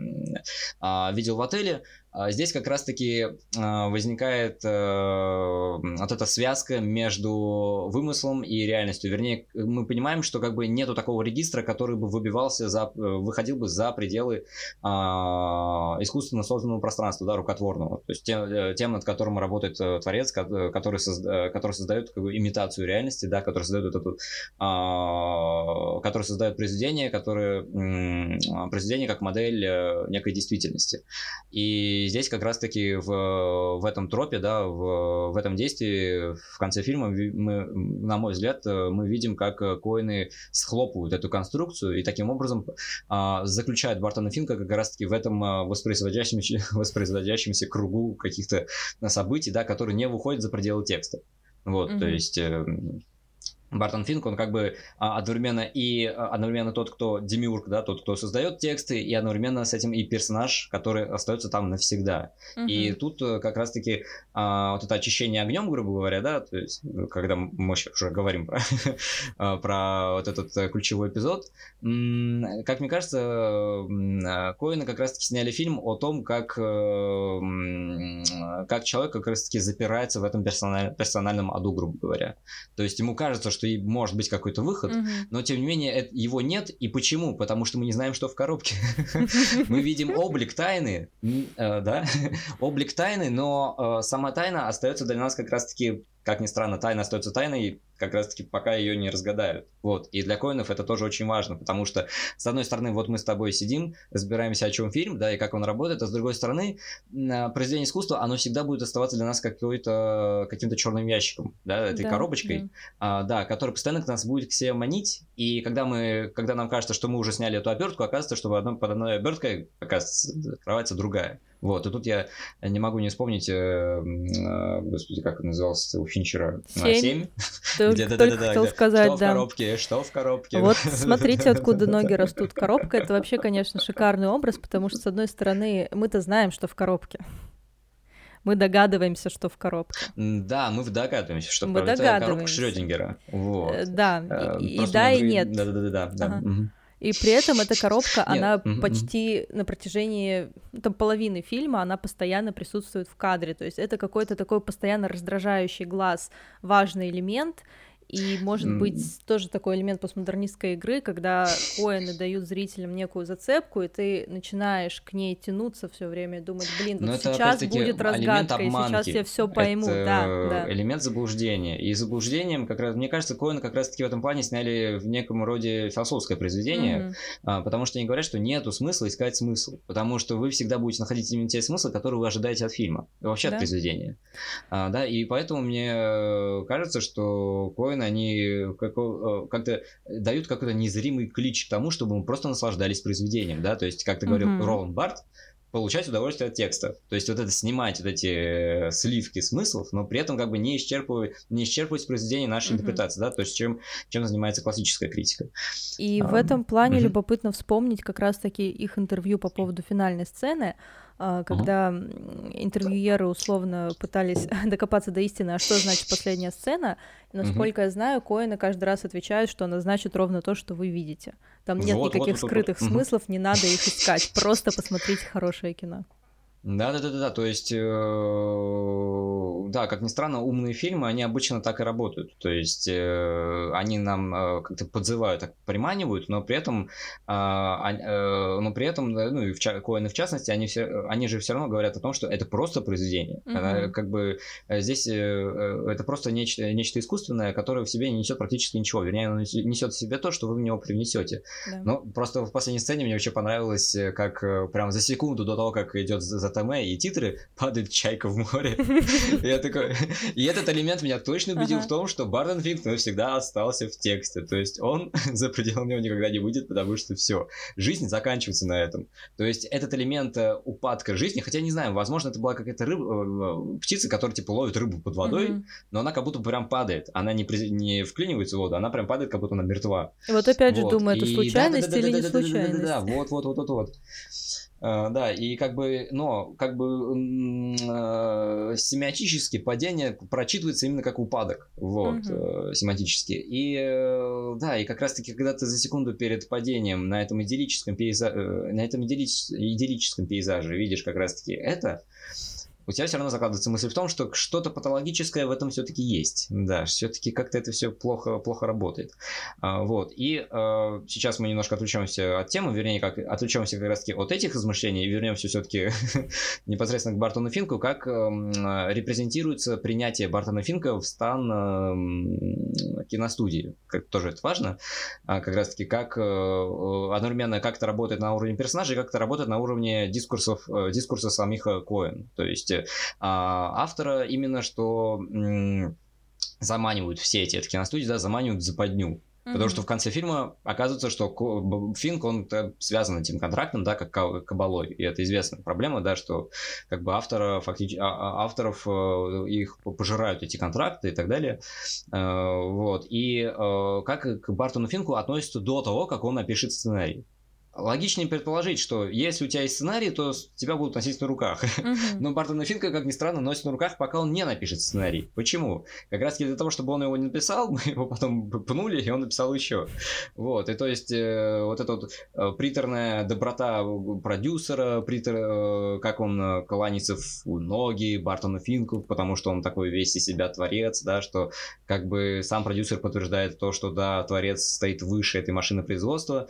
[SPEAKER 1] а, видел в отеле, здесь как раз-таки а, возникает э, вот эта связка между вымыслом и реальностью. Вернее, мы понимаем, что как бы нету такого регистра, который бы выбивался за, э, выходил бы за пределы а, искусственно созданного пространства, да, рукотворного. То есть тем, э, тем над которым работает творец, который, созда, который создает как бы, имитацию реальности, да, который создает вот эту, который создает произведение, которое произведение как модель некой действительности. И здесь как раз-таки в, в этом тропе, да, в, в этом действии в конце фильма мы, на мой взгляд, мы видим, как коины схлопывают эту конструкцию и таким образом а, заключают Бартона Финка как раз-таки в этом а, воспроизводящемся, воспроизводящемся кругу каких-то событий, да, которые не выходят за пределы текста. Вот, mm-hmm. то есть э, Бартон Финк, он как бы а, одновременно и а, одновременно тот, кто демиург, да, тот, кто создает тексты, и одновременно с этим и персонаж, который остается там навсегда. Угу. И тут э, как раз-таки а, вот это очищение огнем, грубо говоря, да, то есть ну, когда мы уже говорим про, а, про вот этот э, ключевой эпизод, как мне кажется, Коины как раз-таки сняли фильм о том, как, э, как человек как раз-таки запирается в этом персональ, персональном аду, грубо говоря. То есть ему кажется, что может быть какой-то выход, угу. но тем не менее его нет. И почему? Потому что мы не знаем, что в коробке. Мы видим облик тайны, э, да, облик тайны, но э, сама тайна остается для нас как раз-таки как ни странно, тайна остается тайной, как раз-таки пока ее не разгадают. Вот. И для коинов это тоже очень важно, потому что, с одной стороны, вот мы с тобой сидим, разбираемся, о чем фильм, да, и как он работает, а с другой стороны, а, произведение искусства, оно всегда будет оставаться для нас какой-то, каким-то черным ящиком, да, этой да, коробочкой, да. А, да, которая постоянно к нас будет к себе манить, и когда мы, когда нам кажется, что мы уже сняли эту обертку, оказывается, что под одной оберткой, оказывается, кроваться другая. Вот, и тут я не могу не вспомнить, э, э, господи, как он назывался у Финчера?
[SPEAKER 2] Семь. Семь? Где, да, да, да, хотел сказать,
[SPEAKER 1] что
[SPEAKER 2] да.
[SPEAKER 1] в коробке, что в коробке.
[SPEAKER 2] Вот смотрите, откуда ноги растут. Коробка — это вообще, конечно, шикарный образ, потому что, с одной стороны, мы-то знаем, что в коробке. Мы догадываемся, что в коробке.
[SPEAKER 1] Да, мы догадываемся, что в коробке. Это коробка Шрёдингера. Вот.
[SPEAKER 2] Э, да, и, и да, и нет.
[SPEAKER 1] Да-да-да. да. Ага. Угу.
[SPEAKER 2] И при этом эта коробка, она почти на протяжении там, половины фильма, она постоянно присутствует в кадре. То есть это какой-то такой постоянно раздражающий глаз важный элемент, и, может mm. быть, тоже такой элемент постмодернистской игры, когда коины дают зрителям некую зацепку, и ты начинаешь к ней тянуться все время, думать, блин, вот сейчас будет разгадка, и сейчас я все пойму. Это да, да.
[SPEAKER 1] элемент заблуждения. И заблуждением, как раз, мне кажется, коины как раз-таки в этом плане сняли в неком роде философское произведение, mm-hmm. потому что они говорят, что нету смысла искать смысл, потому что вы всегда будете находить именно те смыслы, которые вы ожидаете от фильма, вообще да? от произведения. А, да, и поэтому мне кажется, что коины они э, как-то дают какой-то незримый ключ к тому, чтобы мы просто наслаждались произведением, да, то есть, как ты говорил, mm-hmm. Роланд Барт, получать удовольствие от текста. То есть вот это снимать вот эти э, сливки смыслов, но при этом как бы не исчерпывать, не исчерпывать произведение нашей uh-huh. интерпретации, да, то есть чем, чем занимается классическая критика.
[SPEAKER 2] И um, в этом плане uh-huh. любопытно вспомнить как раз-таки их интервью по поводу финальной сцены, а, когда uh-huh. интервьюеры условно пытались докопаться до истины, а что значит последняя сцена. И, насколько uh-huh. я знаю, Коины каждый раз отвечают, что она значит ровно то, что вы видите. Там нет вот, никаких вот, скрытых вот, смыслов, uh-huh. не надо их искать. Просто посмотрите хорошее кино.
[SPEAKER 1] Да, да, да, да, да. То есть, э, да, как ни странно, умные фильмы, они обычно так и работают. То есть, э, они нам э, как-то подзывают, так приманивают, но при этом, э, э, но при этом, ну и в, Коэны в частности, они, все, они же все равно говорят о том, что это просто произведение. Mm-hmm. Она, как бы э, здесь э, э, это просто нечто, нечто искусственное, которое в себе не несет практически ничего. Вернее, оно несет в себе то, что вы в него привнесете. Да. Но просто в последней сцене мне вообще понравилось, как прям за секунду до того, как идет за ТМ и титры, падает чайка в море. Я такой... И этот элемент меня точно убедил в том, что Барден Финк навсегда остался в тексте. То есть он за пределами него никогда не выйдет, потому что все. Жизнь заканчивается на этом. То есть этот элемент э, упадка жизни, хотя не знаю, возможно, это была какая-то рыба, э, птица, которая типа ловит рыбу под водой, но она как будто прям падает. Она не, не вклинивается в воду, она прям падает, как будто она мертва.
[SPEAKER 2] И вот опять же думаю, это случайность или не случайность?
[SPEAKER 1] Да, вот, вот, вот, вот, вот. Uh, да, и как бы, но как бы uh, семиотически падение прочитывается именно как упадок, вот, uh-huh. uh, семантически. И uh, да, и как раз-таки, когда ты за секунду перед падением на этом идиллическом пейзаже, на этом идиллическом пейзаже видишь как раз-таки это, у тебя все равно закладывается мысль в том, что что-то патологическое в этом все-таки есть. Да, все-таки как-то это все плохо, плохо работает. А, вот. И а, сейчас мы немножко отвлечемся от темы, вернее, как отвлечемся как раз-таки от этих размышлений и вернемся все-таки непосредственно к Бартону Финку, как а, репрезентируется принятие Бартона Финка в стан а, киностудии. Как, тоже это важно. А, как раз-таки как а, одновременно как это работает на уровне персонажей, как это работает на уровне дискурсов, дискурса самих Коэн. То есть а, автора именно что заманивают все эти, эти киностудии, да, заманивают в западню. Mm-hmm. Потому что в конце фильма оказывается, что Финк, он связан этим контрактом, да, как кабалой. И это известная проблема, да, что как бы автора, фактически, а, а, авторов э, их пожирают эти контракты и так далее. Э, вот. И э, как к Бартону Финку относятся до того, как он напишет сценарий. Логичнее предположить, что если у тебя есть сценарий, то тебя будут носить на руках. Uh-huh. Но Бартон Финка, как ни странно, носит на руках, пока он не напишет сценарий. Почему? Как раз для того, чтобы он его не написал, мы его потом пнули, и он написал еще. Вот, и то есть э, вот эта вот э, приторная доброта продюсера, притор, э, как он э, кланяется в ноги Бартону Финку, потому что он такой весь из себя творец, да, что как бы сам продюсер подтверждает то, что да, творец стоит выше этой машины производства,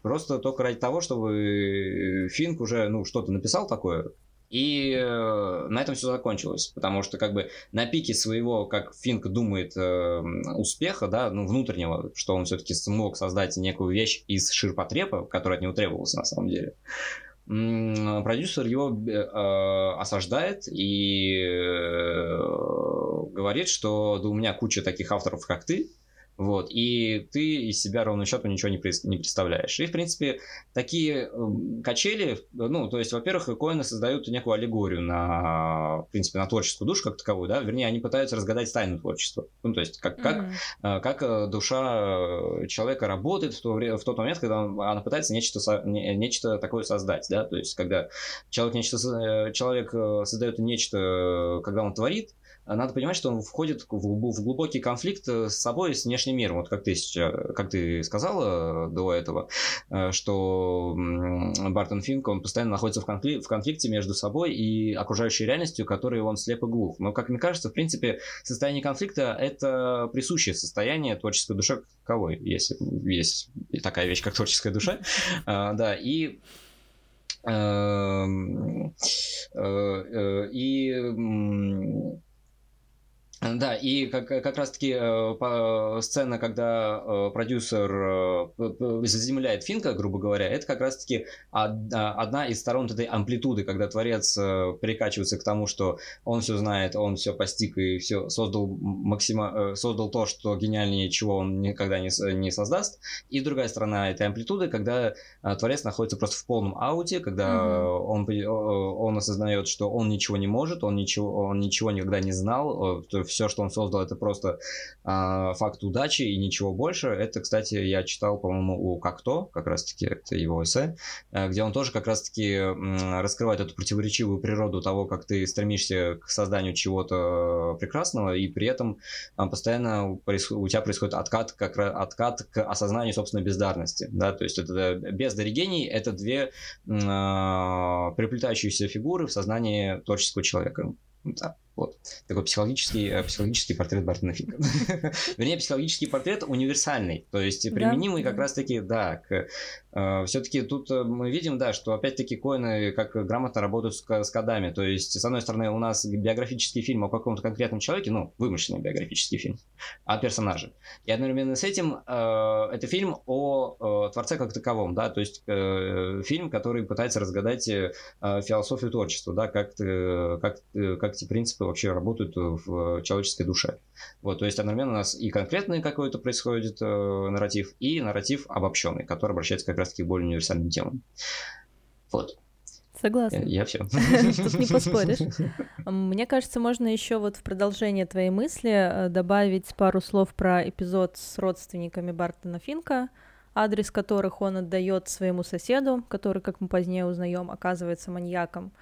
[SPEAKER 1] просто только ради того, чтобы Финк уже, ну, что-то написал такое, И э, на этом все закончилось, потому что как бы на пике своего, как Финк думает, э, успеха, да, ну, внутреннего, что он все-таки смог создать некую вещь из ширпотреба, которая от него требовалась на самом деле, продюсер его э, осаждает и э, говорит, что да у меня куча таких авторов, как ты, вот, и ты из себя ровно счету ничего не, не представляешь. И, в принципе, такие э, качели, ну, то есть, во-первых, коины создают некую аллегорию на, в принципе, на творческую душу как таковую, да, вернее, они пытаются разгадать тайну творчества. Ну, то есть, как, mm-hmm. как, как э, душа человека работает в, то в тот момент, когда она пытается нечто, нечто такое создать, да, то есть, когда человек, нечто, э, человек создает нечто, когда он творит, надо понимать, что он входит в глубокий конфликт э, с собой, с внешним миром. Вот как ты, как ты сказала до этого, э, что Бартон Финк, он постоянно находится в, конфликте, в конфликте между собой и окружающей реальностью, которой он слеп и глух. Но, как мне кажется, в принципе, состояние конфликта – это присущее состояние творческой души каковой, если есть такая вещь, как творческая душа. Да, и эм, э, и да, и как, как раз-таки э, сцена, когда э, продюсер э, заземляет Финка, грубо говоря, это как раз-таки од, одна из сторон этой амплитуды, когда творец э, перекачивается к тому, что он все знает, он все постиг и все создал, максима, э, создал то, что гениальнее чего он никогда не, не создаст. И другая сторона этой амплитуды, когда э, творец находится просто в полном ауте, когда mm-hmm. он, он осознает, что он ничего не может, он ничего, он ничего никогда не знал, э, все, что он создал, это просто э, факт удачи и ничего больше. Это, кстати, я читал, по-моему, у Как-то, как раз-таки, это его эссе, э, где он тоже как раз-таки э, раскрывает эту противоречивую природу того, как ты стремишься к созданию чего-то прекрасного, и при этом э, постоянно у тебя происходит откат, как, откат к осознанию собственной бездарности. Да? То есть это бездарь и гений — это две э, переплетающиеся фигуры в сознании творческого человека. Да. Вот. Такой психологический, э, психологический портрет Бартона Финка. Вернее, психологический портрет универсальный, то есть применимый как раз-таки, да, к... Э, все-таки тут э, мы видим, да, что опять-таки коины как грамотно работают с, с кодами. То есть, с одной стороны, у нас биографический фильм о каком-то конкретном человеке, ну, вымышленный биографический фильм, о персонаже. И одновременно с этим это фильм о творце как таковом, да, то есть фильм, который пытается разгадать философию творчества, да, как, как, как эти принципы принципы вообще работают в человеческой душе. Вот, то есть одновременно у нас и конкретный какой-то происходит э, нарратив, и нарратив обобщенный, который обращается как раз-таки к более универсальным темам. Вот.
[SPEAKER 2] Согласна. Я,
[SPEAKER 1] я все.
[SPEAKER 2] Тут не поспоришь. Мне кажется, можно еще вот в продолжение твоей мысли э, добавить пару слов про эпизод с родственниками Бартона Финка, адрес которых он отдает своему соседу, который, как мы позднее узнаем, оказывается маньяком.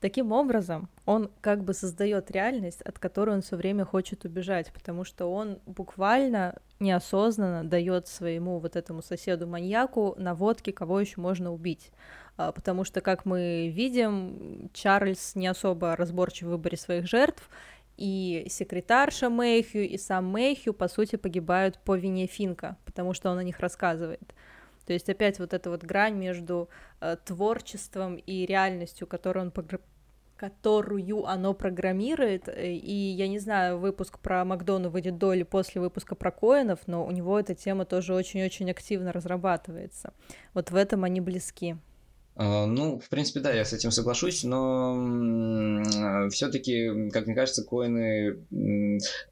[SPEAKER 2] Таким образом, он как бы создает реальность, от которой он все время хочет убежать, потому что он буквально неосознанно дает своему вот этому соседу маньяку наводки, кого еще можно убить. А, потому что, как мы видим, Чарльз не особо разборчив в выборе своих жертв, и секретарша Мэйхью, и сам Мэйхью, по сути, погибают по вине Финка, потому что он о них рассказывает. То есть опять вот эта вот грань между э, творчеством и реальностью, которую он погр... которую оно программирует, и я не знаю, выпуск про Макдону выйдет до или после выпуска про Коинов, но у него эта тема тоже очень-очень активно разрабатывается. Вот в этом они близки.
[SPEAKER 1] А, ну, в принципе, да, я с этим соглашусь, но все-таки, как мне кажется, коины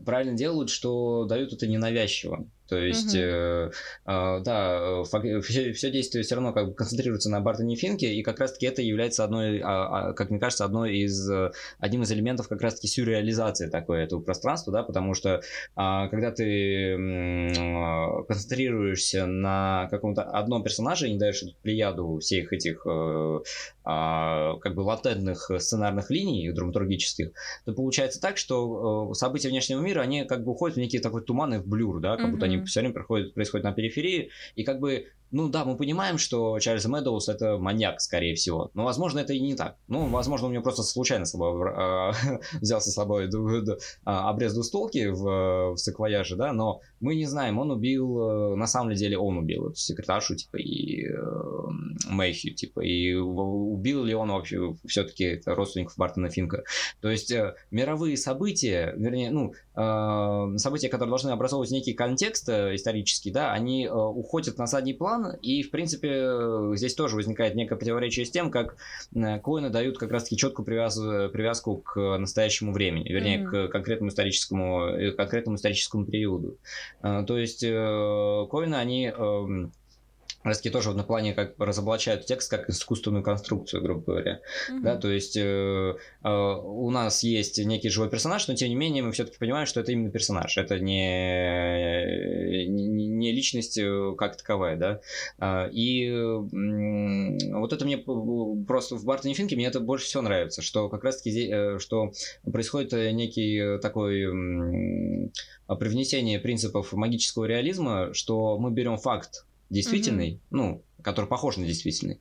[SPEAKER 1] правильно делают, что дают это ненавязчиво. То есть, угу. э, э, да, все, все действие все равно как бы концентрируется на Бартоне Финке, и как раз-таки это является одной, а, а, как мне кажется, одной из, одним из элементов как раз-таки сюрреализации такой этого пространства, да, потому что а, когда ты м, концентрируешься на каком-то одном персонаже и не даешь плеяду всех этих э, а, как бы латентных сценарных линий драматургических, то получается так, что э, события внешнего мира, они как бы уходят в некий такой туман и в блюр, да, как mm-hmm. будто они все время проходят, происходят на периферии, и как бы ну да, мы понимаем, что Чарльз Мэдоуз это маньяк, скорее всего. Но, возможно, это и не так. Ну, возможно, у него просто случайно с собой, э, взял с собой э, обрез двустолки в, в саквояже, да, но мы не знаем, он убил, э, на самом деле он убил эту секретаршу, типа, и э, Мэйхью, типа, и убил ли он вообще все-таки родственников Бартона Финка. То есть э, мировые события, вернее, ну, э, события, которые должны образовывать некий контекст э, исторический, да, они э, уходят на задний план, план, и, в принципе, э, здесь тоже возникает некое противоречие с тем, как э, коины дают как раз-таки четкую привяз... привязку к настоящему времени, вернее, mm-hmm. к конкретному историческому, э, конкретному историческому периоду. То есть коины, они Раски тоже на плане как разоблачают текст как искусственную конструкцию, грубо говоря. Mm-hmm. Да, то есть э, э, у нас есть некий живой персонаж, но тем не менее мы все-таки понимаем, что это именно персонаж, это не, не, не личность э, как таковая, да. А, и э, вот это мне просто в Бартоне Финке мне это больше всего нравится, что как раз-таки э, что происходит некий такой э, привнесение принципов магического реализма, что мы берем факт действительный, mm-hmm. ну, который похож на действительный.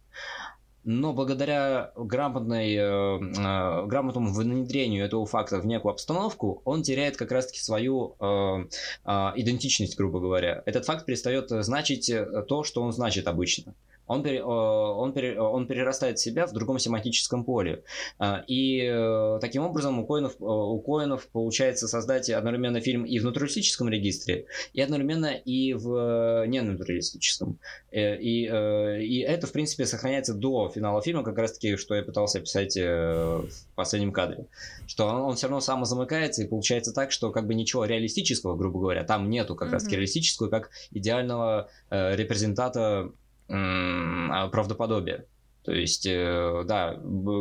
[SPEAKER 1] Но благодаря грамотной, э, э, грамотному внедрению этого факта в некую обстановку, он теряет как раз-таки свою э, э, идентичность, грубо говоря. Этот факт перестает значить э, то, что он значит обычно он, пере, он, пере, он перерастает себя в другом семантическом поле. А, и э, таким образом у коинов, э, у коинов получается создать одновременно фильм и в натуралистическом регистре, и одновременно и в э, ненатуралистическом. И, и это, в принципе, сохраняется до финала фильма, как раз-таки, что я пытался описать в последнем кадре. Что он, он все равно самозамыкается, и получается так, что как бы ничего реалистического, грубо говоря, там нету как mm-hmm. раз-таки реалистического, как идеального э, репрезентата правдоподобие. То есть, э, да,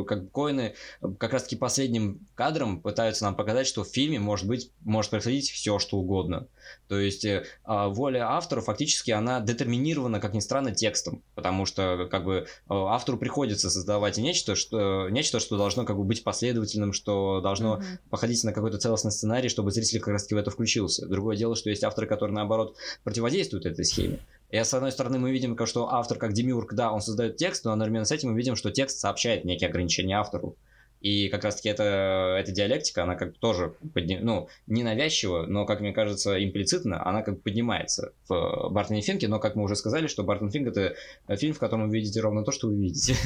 [SPEAKER 1] как коины как раз-таки последним кадром пытаются нам показать, что в фильме может быть, может происходить все, что угодно. То есть, э, а, воля автора фактически она детерминирована, как ни странно, текстом, потому что как бы а, автору приходится создавать нечто, что, нечто, что должно как бы быть последовательным, что должно mm-hmm. походить на какой-то целостный сценарий, чтобы зритель как раз-таки в это включился. Другое дело, что есть авторы, которые, наоборот, противодействуют этой схеме. И с одной стороны мы видим, что автор как демиург, да, он создает текст, но одновременно с этим мы видим, что текст сообщает некие ограничения автору. И как раз-таки эта, эта диалектика, она как тоже, подним, ну, ненавязчиво, но, как мне кажется, имплицитно, она как поднимается в Бартоне Финке, но, как мы уже сказали, что Бартон Финк — это фильм, в котором вы видите ровно то, что вы видите.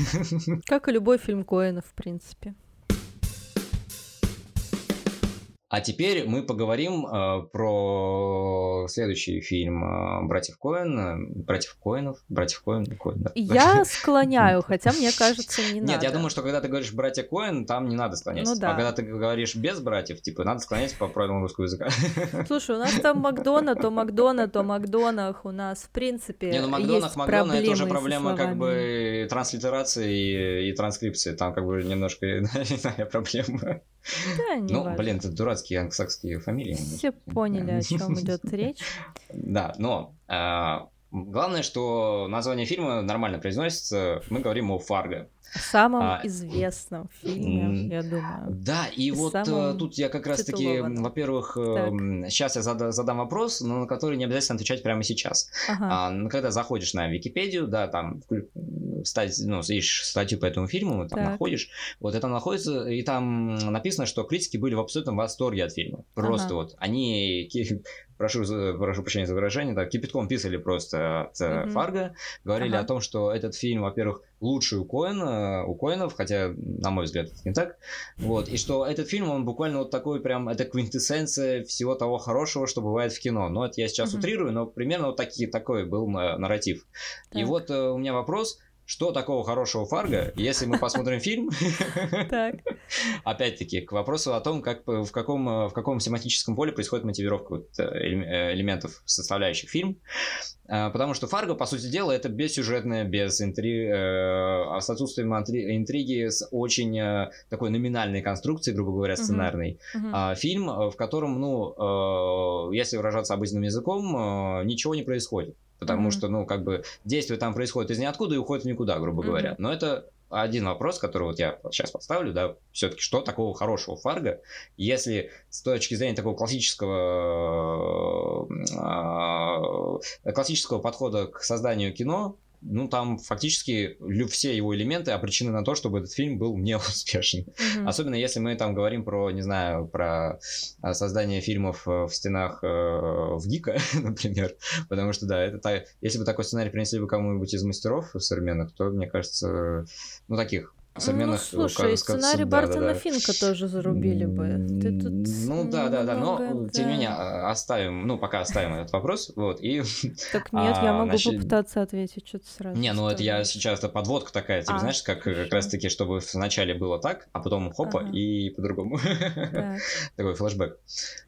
[SPEAKER 2] Как и любой фильм Коэна, в принципе.
[SPEAKER 1] А теперь мы поговорим э, про следующий фильм э, братьев Коэн, э, братьев Коэнов, братьев Коэн, Коэн да.
[SPEAKER 2] Я склоняю, хотя мне кажется, не надо.
[SPEAKER 1] Нет, я думаю, что когда ты говоришь братья Коэн, там не надо склонять. Ну, да. А когда ты говоришь без братьев, типа, надо склонять по правилам русского языка.
[SPEAKER 2] Слушай, у нас там Макдона, то Макдона, то Макдонах, у нас, в принципе, Не, ну Макдонах, Макдона, это уже проблема
[SPEAKER 1] как бы транслитерации и, и транскрипции, там как бы немножко иная проблема. Да, не Ну, важно. блин, это дурацкие англосакские фамилии.
[SPEAKER 2] Все поняли, о чем идет речь.
[SPEAKER 1] Да, но а, главное, что название фильма нормально произносится. Мы говорим о Фарго.
[SPEAKER 2] Самом а, известном фильме, я думаю.
[SPEAKER 1] Да, и, и вот э, тут я как раз-таки, во-первых, так. сейчас я зада, задам вопрос, но на который не обязательно отвечать прямо сейчас. Ага. А, когда заходишь на Википедию, да, там стать, ну, ищешь статью по этому фильму, там так. находишь, вот это находится, и там написано, что критики были в абсолютном восторге от фильма. Просто ага. вот они прошу, прошу прощения за выражение, да, кипятком писали просто от mm-hmm. Фарго, говорили ага. о том, что этот фильм, во-первых, лучший у Коэна, у Коэнов, хотя, на мой взгляд, это не так, вот, и что этот фильм, он буквально вот такой прям, это квинтэссенция всего того хорошего, что бывает в кино, но это я сейчас mm-hmm. утрирую, но примерно вот такие, такой был нарратив. Так. И вот э, у меня вопрос, что такого хорошего Фарго, если мы посмотрим фильм? Опять-таки, к вопросу о том, как, в, каком, в каком семантическом поле происходит мотивировка вот, э, э, элементов, составляющих фильм. А, потому что Фарго, по сути дела, это бессюжетное, без интри... Э, с отсутствием интриги, с очень такой номинальной конструкцией, грубо говоря, сценарной. Uh-huh. Uh-huh. Фильм, в котором, ну, если выражаться обычным языком, ничего не происходит потому mm-hmm. что, ну, как бы действие там происходит из ниоткуда и уходит в никуда, грубо mm-hmm. говоря. Но это один вопрос, который вот я сейчас поставлю, да, все-таки что такого хорошего Фарго, если с точки зрения такого классического э, классического подхода к созданию кино, ну, там фактически все его элементы обречены на то, чтобы этот фильм был неуспешен. Mm-hmm. Особенно если мы там говорим про, не знаю, про а, создание фильмов э, в стенах э, в Гика, например. Потому что, да, это та... если бы такой сценарий принесли бы кому-нибудь из мастеров современных, то, мне кажется, ну, таких современных...
[SPEAKER 2] Ну, слушай, сценарий да, Бартона да, да. Финка тоже зарубили бы. Ты тут
[SPEAKER 1] ну, да, да, да, но, да. тем не менее, а, оставим, ну, пока оставим этот вопрос, вот, и...
[SPEAKER 2] Так нет, я могу начали... попытаться ответить что-то сразу.
[SPEAKER 1] Не, ну, это я сейчас, это подводка такая, тебе, а, знаешь, как как раз-таки, чтобы вначале было так, а потом хопа, ага. и по-другому. Такой флешбэк.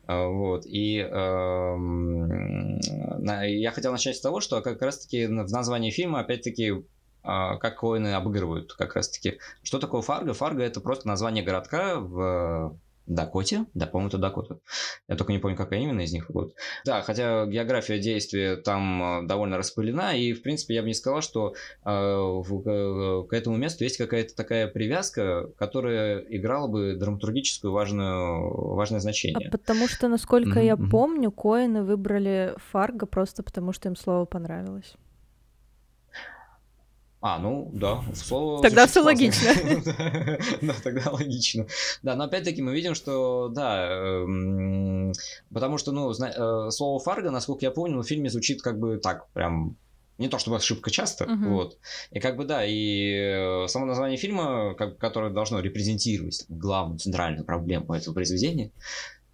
[SPEAKER 1] А, вот, и я хотел начать с того, что как раз-таки в названии фильма, опять-таки, а, как коины обыгрывают как раз-таки. Что такое Фарго? Фарго это просто название городка в Дакоте, да, по-моему, это Дакота. Я только не помню, какая именно из них год. Да, хотя география действия там а, довольно распылена, и, в принципе, я бы не сказал, что э, в, к этому месту есть какая-то такая привязка, которая играла бы драматургическую важную, важное значение.
[SPEAKER 2] А потому что, насколько mm-hmm. я помню, Коины выбрали Фарго просто потому, что им слово понравилось.
[SPEAKER 1] А, ну да, слово.
[SPEAKER 2] Тогда все логично.
[SPEAKER 1] Да, тогда логично. Да, но опять-таки мы видим, что да, эм, потому что, ну, э, слово Фарго, насколько я помню, в фильме звучит как бы так, прям не то чтобы ошибка часто, uh-huh. вот. И как бы да, и само название фильма, как, которое должно репрезентировать главную центральную проблему этого произведения,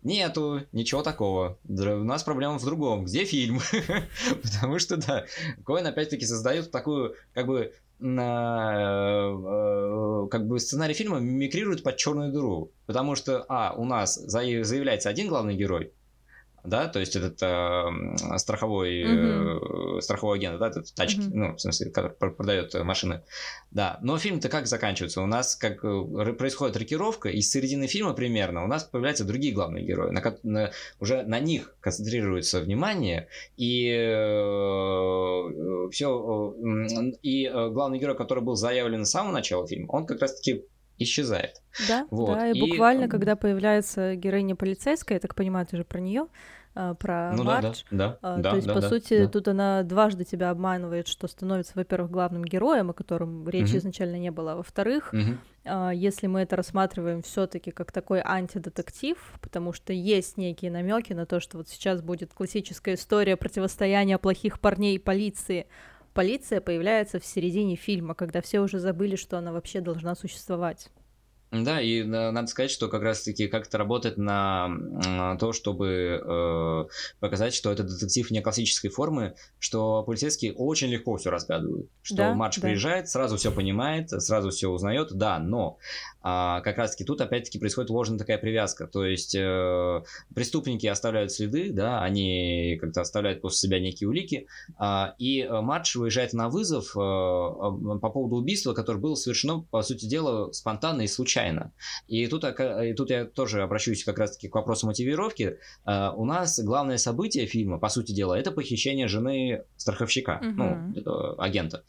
[SPEAKER 1] Нету, ничего такого. У нас проблема в другом. Где фильм? Потому что, да, Коэн опять-таки создает такую, как бы, на, э, как бы сценарий фильма мимикрирует под черную дыру. Потому что, а, у нас заявляется один главный герой, да, то есть этот э, страховой, uh-huh. э, страховой агент, да, этот тачки, uh-huh. ну, в смысле, который продает машины, да, но фильм-то как заканчивается? У нас как э, происходит рокировка, и с середины фильма примерно у нас появляются другие главные герои, на, на, уже на них концентрируется внимание, и э, все, э, и э, главный герой, который был заявлен с самого начала фильма, он как раз-таки исчезает.
[SPEAKER 2] Да, вот. да, и, и буквально, когда появляется героиня полицейская, я так понимаю, ты же про нее, про ну, Марч.
[SPEAKER 1] Да, да, да,
[SPEAKER 2] То есть,
[SPEAKER 1] да,
[SPEAKER 2] по
[SPEAKER 1] да,
[SPEAKER 2] сути,
[SPEAKER 1] да.
[SPEAKER 2] тут она дважды тебя обманывает, что становится, во-первых, главным героем, о котором речи угу. изначально не было, а во-вторых, угу. если мы это рассматриваем все-таки как такой антидетектив, потому что есть некие намеки на то, что вот сейчас будет классическая история противостояния плохих парней и полиции. Полиция появляется в середине фильма, когда все уже забыли, что она вообще должна существовать.
[SPEAKER 1] Да, и надо сказать, что как раз-таки как это работает на, на то, чтобы э, показать, что это детектив не классической формы, что полицейские очень легко все разгадывают. Что да, Марч да. приезжает, сразу все понимает, сразу все узнает, да, но а, как раз-таки тут опять-таки происходит ложная такая привязка. То есть э, преступники оставляют следы, да, они как-то оставляют после себя некие улики, а, и э, Марч выезжает на вызов э, по поводу убийства, которое было совершено, по сути дела, спонтанно и случайно. И тут, и тут я тоже обращусь как раз-таки к вопросу мотивировки. Uh, у нас главное событие фильма, по сути дела, это похищение жены страховщика, uh-huh. ну, агента.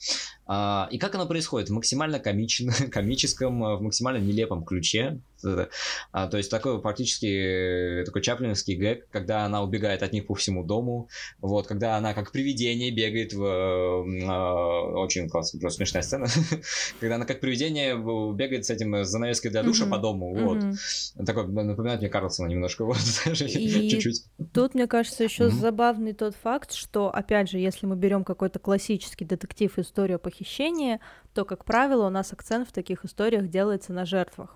[SPEAKER 1] Uh, и как оно происходит? В максимально комичном, комическом, в максимально нелепом ключе. А, то есть такой практически такой чаплинский гэг, когда она убегает от них по всему дому, вот, когда она как привидение бегает в... Э, очень классная, просто смешная сцена, когда она как привидение бегает с этим занавеской для душа mm-hmm. по дому, вот. Mm-hmm. Такой напоминает мне Карлсона немножко, вот, чуть-чуть.
[SPEAKER 2] Тут, мне кажется, еще mm-hmm. забавный тот факт, что, опять же, если мы берем какой-то классический детектив историю похищения, то, как правило, у нас акцент в таких историях делается на жертвах.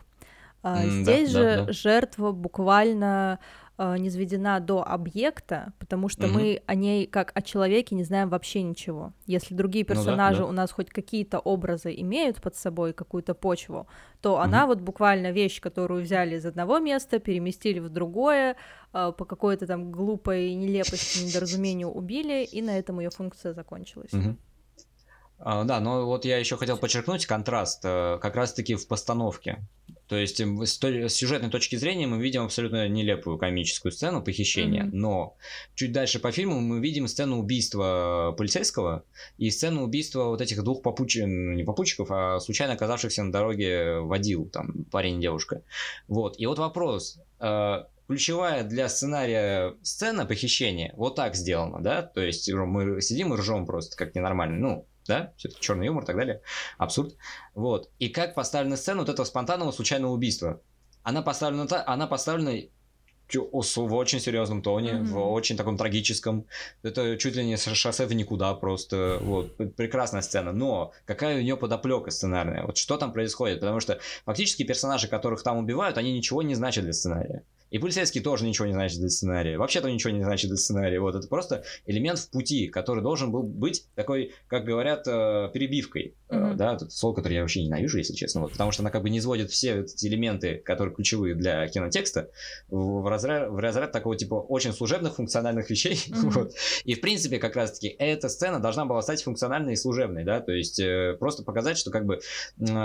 [SPEAKER 2] А, здесь да, же да, да. жертва буквально не низведена до объекта, потому что угу. мы о ней как о человеке не знаем вообще ничего. Если другие персонажи ну, да, да. у нас хоть какие-то образы имеют под собой какую-то почву, то угу. она вот буквально вещь, которую взяли из одного места, переместили в другое, а, по какой-то там глупой нелепости, недоразумению убили, и на этом ее функция закончилась.
[SPEAKER 1] Угу. Да, но вот я еще хотел подчеркнуть контраст э, как раз-таки в постановке. То есть с, с сюжетной точки зрения мы видим абсолютно нелепую комическую сцену похищения, mm-hmm. но чуть дальше по фильму мы видим сцену убийства полицейского и сцену убийства вот этих двух попутчиков, не попутчиков, а случайно оказавшихся на дороге водил, там парень и девушка. Вот. И вот вопрос. Э, ключевая для сценария сцена похищения вот так сделана, да? То есть мы сидим и ржем просто как ненормально. Ну, да, все-таки черный юмор и так далее, абсурд. Вот. И как поставлена сцена вот этого спонтанного случайного убийства. Она поставлена, она поставлена в очень серьезном тоне, mm-hmm. в очень таком трагическом. Это чуть ли не шоссе в никуда просто. Вот. Прекрасная сцена. Но какая у нее подоплека сценарная? Вот что там происходит? Потому что фактически персонажи, которых там убивают, они ничего не значат для сценария. И полицейский тоже ничего не значит для сценария. Вообще-то ничего не значит для сценария. Вот это просто элемент в пути, который должен был быть такой, как говорят, э, перебивкой. Mm-hmm. Да, это слово, которое я вообще ненавижу, если честно. Вот, потому что она как бы не сводит все эти элементы, которые ключевые для кинотекста, в разряд, в разряд такого типа очень служебных функциональных вещей. Mm-hmm. Вот. И в принципе, как раз-таки, эта сцена должна была стать функциональной и служебной, да, то есть э, просто показать, что как бы,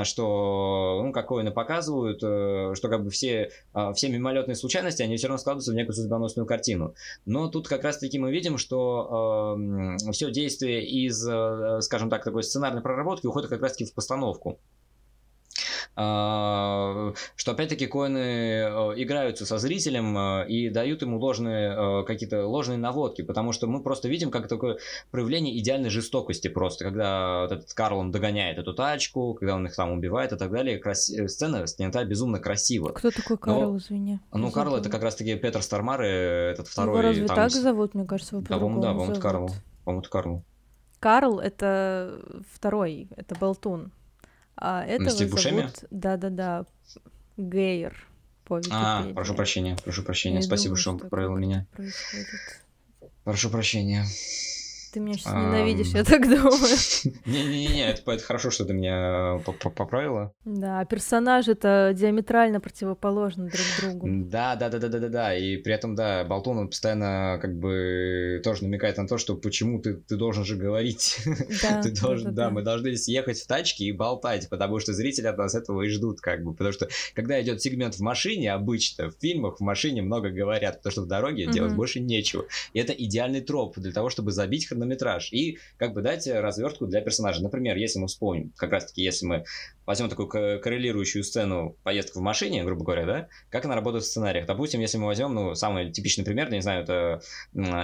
[SPEAKER 1] что, ну, какое на показывают, э, что как бы все, э, все мимолетные случаи случайности, они все равно складываются в некую судьбоносную картину. Но тут как раз-таки мы видим, что э, все действие из, э, скажем так, такой сценарной проработки уходит как раз-таки в постановку. А, что опять-таки коины э, играются со зрителем э, и дают ему ложные э, какие-то ложные наводки, потому что мы просто видим как такое проявление идеальной жестокости просто, когда этот Карл он догоняет эту тачку, когда он их там убивает и так далее. Крас... Сцена снята безумно красиво.
[SPEAKER 2] Кто такой Карл, Но... извини?
[SPEAKER 1] Ну, Карл это как раз-таки Петр Стармар, этот второй.
[SPEAKER 2] Его разве там... так зовут, мне кажется, его
[SPEAKER 1] Да, по-моему, да, по-моему, Карл. По-моему, Карл.
[SPEAKER 2] Карл это второй, это Болтун. А этого зовут... Да-да-да, Гейер
[SPEAKER 1] по А, прошу прощения, прошу прощения. Я Спасибо, думаю, что поправил меня. Происходит. Прошу прощения.
[SPEAKER 2] Ты меня сейчас ненавидишь, я так думаю.
[SPEAKER 1] Не-не-не, это, это хорошо, что ты меня поправила.
[SPEAKER 2] Да, персонажи-то диаметрально противоположны друг другу.
[SPEAKER 1] Да, да, да, да, да, да, да. И при этом, да, Болтун он постоянно как бы тоже намекает на то, что почему ты, ты должен же говорить. Да, ты должен, да, да, мы должны съехать в тачке и болтать, потому что зрители от нас этого и ждут, как бы. Потому что когда идет сегмент в машине, обычно в фильмах в машине много говорят, потому что в дороге делать больше нечего. И это идеальный троп для того, чтобы забить хронометраж хронометраж и как бы дать развертку для персонажа. Например, если мы вспомним, как раз таки, если мы возьмем такую коррелирующую сцену поездка в машине, грубо говоря, да, как она работает в сценариях. Допустим, если мы возьмем, ну, самый типичный пример, не знаю, это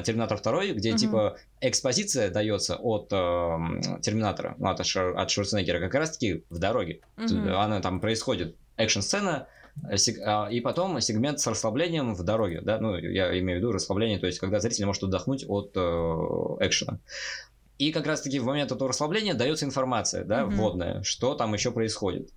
[SPEAKER 1] Терминатор 2, где, uh-huh. типа, экспозиция дается от э, Терминатора, ну, от, Швар- от Шварценеггера, как раз-таки в дороге. Uh-huh. Она там происходит, экшн-сцена, Э, и потом сегмент с расслаблением в дороге, да, ну, я имею в виду расслабление, то есть когда зритель может отдохнуть от э, экшена. И как раз-таки в момент этого расслабления дается информация, да, mm-hmm. вводная, что там еще происходит.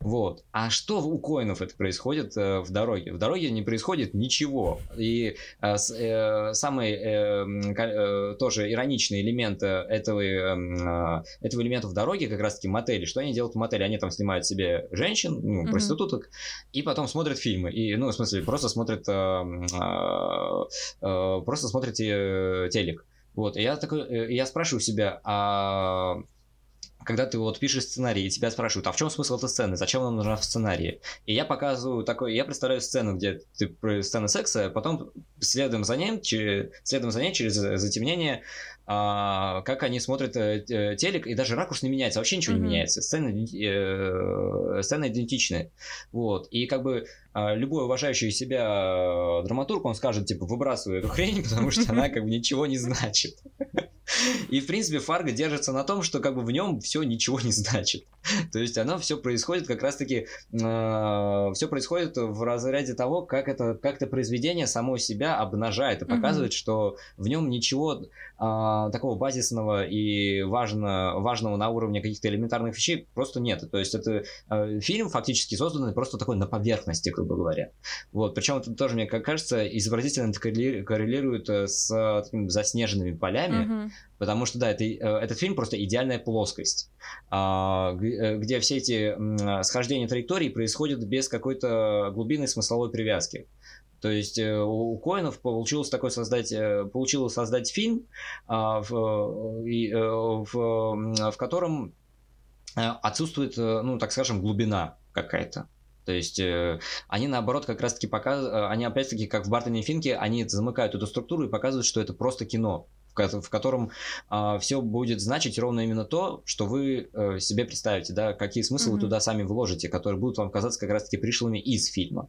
[SPEAKER 1] Вот. А что у коинов это происходит э, в дороге? В дороге не происходит ничего. И э, э, самый э, э, тоже ироничный элемент этого, э, этого элемента в дороге как раз-таки мотели. Что они делают в мотеле? Они там снимают себе женщин, ну, проституток, mm-hmm. и потом смотрят фильмы. И, ну, в смысле, просто смотрят, э, э, э, просто смотрят э, телек. Вот, и я такой, э, я спрашиваю себя, а когда ты вот пишешь сценарий, и тебя спрашивают, а в чем смысл этой сцены, зачем она нужна в сценарии? И я показываю такой, я представляю сцену, где ты сцена секса, потом следуем за ним, через, следуем за ней через затемнение, а, как они смотрят э, телек, и даже ракурс не меняется, вообще ничего mm-hmm. не меняется, сцены, э, сцены идентичны, вот, и как бы любой уважающий себя драматург, он скажет, типа, выбрасывай эту хрень, потому что она как бы ничего не значит. И, в принципе, Фарго держится на том, что как бы в нем все ничего не значит. То есть оно все происходит как раз-таки, э, все происходит в разряде того, как это, как это произведение само себя обнажает и показывает, mm-hmm. что в нем ничего э, такого базисного и важно, важного на уровне каких-то элементарных вещей просто нет. То есть это э, фильм фактически созданный просто такой на поверхности, грубо говоря. Вот. Причем это тоже, мне кажется, изобразительно коррелирует с такими заснеженными полями, mm-hmm. Потому что, да, это, э, этот фильм просто идеальная плоскость, а, э, где все эти схождения траекторий происходят без какой-то глубинной смысловой привязки. То есть э, у Коинов получилось такой создать, получилось создать фильм, а, в, в, в котором отсутствует, ну, так скажем, глубина какая-то. То есть э, они наоборот как раз-таки показывают, э, они опять-таки как в Бартоне и Финке, они замыкают эту структуру и показывают, что это просто кино, в, котором а, все будет значить ровно именно то, что вы э, себе представите, да, какие смыслы mm-hmm. вы туда сами вложите, которые будут вам казаться как раз-таки пришлыми из фильма.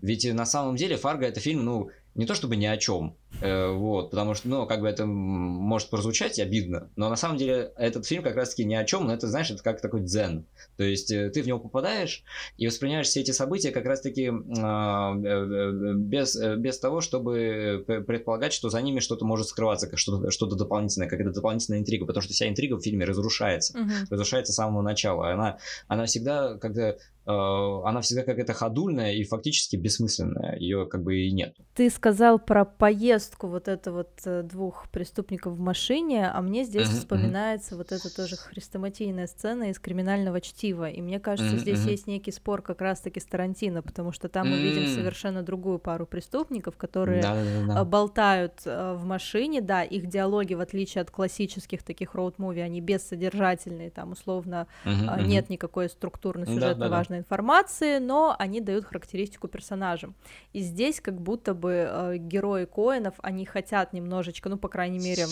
[SPEAKER 1] Ведь на самом деле Фарго это фильм, ну, не то чтобы ни о чем, э, вот, потому что, ну, как бы это может прозвучать обидно, но на самом деле этот фильм как раз-таки ни о чем, но это, знаешь, это как такой дзен. То есть э, ты в него попадаешь и воспринимаешь все эти события как раз-таки а, э, без, без того, чтобы предполагать, что за ними что-то может скрываться, как что-то, что-то дополнительное, какая-то дополнительная интрига, потому что вся интрига в фильме разрушается, uh-huh. разрушается с самого начала. Она, она всегда, когда Э, она всегда какая-то ходульная и фактически бессмысленная, ее как бы и нет.
[SPEAKER 2] Ты сказал про поездку вот это вот э, двух преступников в машине, а мне здесь uh-huh, вспоминается вот эта тоже хрестоматийная сцена из криминального чтива, и мне кажется, uh-huh, здесь есть некий спор как раз-таки с Тарантино, потому что там uh-huh. мы видим совершенно другую пару преступников, которые Да-да-да. болтают э, в машине, да, их диалоги, в отличие от классических таких роуд-муви, они бессодержательные, там условно uh-huh, нет никакой структурной сюжетно важной важной информации, но они дают характеристику персонажам. И здесь как будто бы э, герои Коинов, они хотят немножечко, ну, по крайней мере,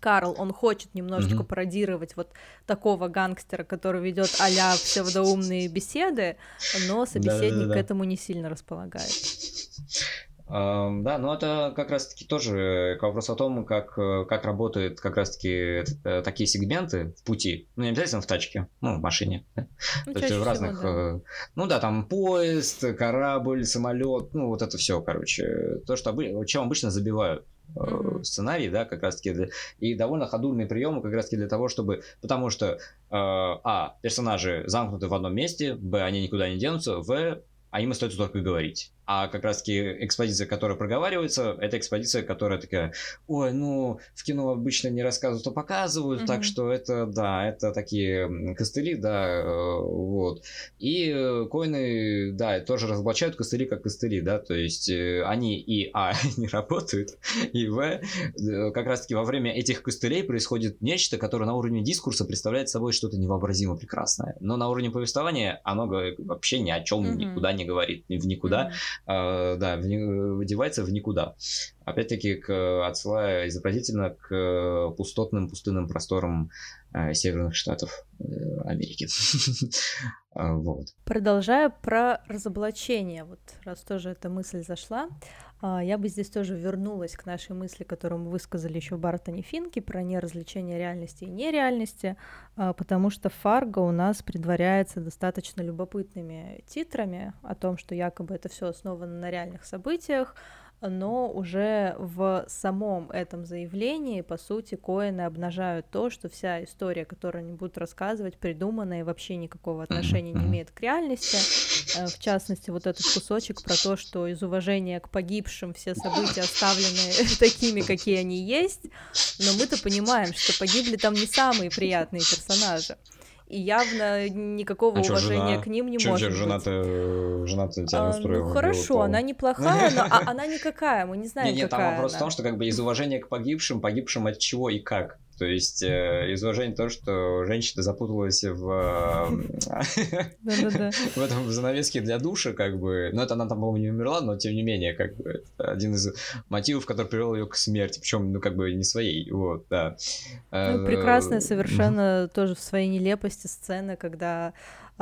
[SPEAKER 2] Карл, он хочет немножечко mm-hmm. пародировать вот такого гангстера, который ведет а-ля псевдоумные беседы, но собеседник к этому не сильно располагает.
[SPEAKER 1] Да, но это как раз-таки тоже вопрос о том, как, э, как работают как раз-таки э, такие сегменты в пути. Ну, не обязательно в тачке, ну, в машине. Ну, То есть в разных... Всего, да. Э, ну да, там поезд, корабль, самолет, ну, вот это все, короче. То, что чем обычно забивают mm-hmm. сценарий, да, как раз таки, и довольно ходульные приемы как раз таки для того, чтобы, потому что, а, персонажи замкнуты в одном месте, б, они никуда не денутся, в, а им остается только говорить. А как раз-таки экспозиция, которая проговаривается, это экспозиция, которая такая, ой, ну, в кино обычно не рассказывают, а показывают, mm-hmm. так что это, да, это такие костыли, да, э, вот. И э, коины, да, тоже разоблачают костыли как костыли, да, то есть э, они и, а, не работают, и, в, как раз-таки во время этих костылей происходит нечто, которое на уровне дискурса представляет собой что-то невообразимо прекрасное, но на уровне повествования оно вообще ни о чем mm-hmm. никуда не говорит, в никуда, mm-hmm э, да, выдевается в никуда. Опять-таки, к, отсылая изобразительно к пустотным пустынным просторам э, северных штатов э, Америки. А, вот.
[SPEAKER 2] Продолжая про разоблачение, вот раз тоже эта мысль зашла, а, я бы здесь тоже вернулась к нашей мысли, которую мы высказали еще в Бартоне Финке про неразличение реальности и нереальности, а, потому что Фарго у нас предваряется достаточно любопытными титрами о том, что якобы это все основано на реальных событиях, но уже в самом этом заявлении, по сути, Коины обнажают то, что вся история, которую они будут рассказывать, придуманная и вообще никакого отношения не имеет к реальности. Э, в частности, вот этот кусочек про то, что из уважения к погибшим все события оставлены такими, какие они есть, но мы-то понимаем, что погибли там не самые приятные персонажи и явно никакого а уважения жена? к ним не чё, может чё,
[SPEAKER 1] жена-то, жена-то тебя не устроила?
[SPEAKER 2] А, ну хорошо, она неплохая, но а, она никакая, мы не знаем,
[SPEAKER 1] Нет, там вопрос в том, что как бы из уважения к погибшим, погибшим от чего и как. То есть э, из уважения того, что женщина запуталась в, в этом занавеске для душа, как бы. Ну, это она там, по-моему, не умерла, но тем не менее, как бы, один из мотивов, который привел ее к смерти. Причем, ну, как бы не своей. Вот, да.
[SPEAKER 2] Ну, прекрасная совершенно тоже в своей нелепости сцена, когда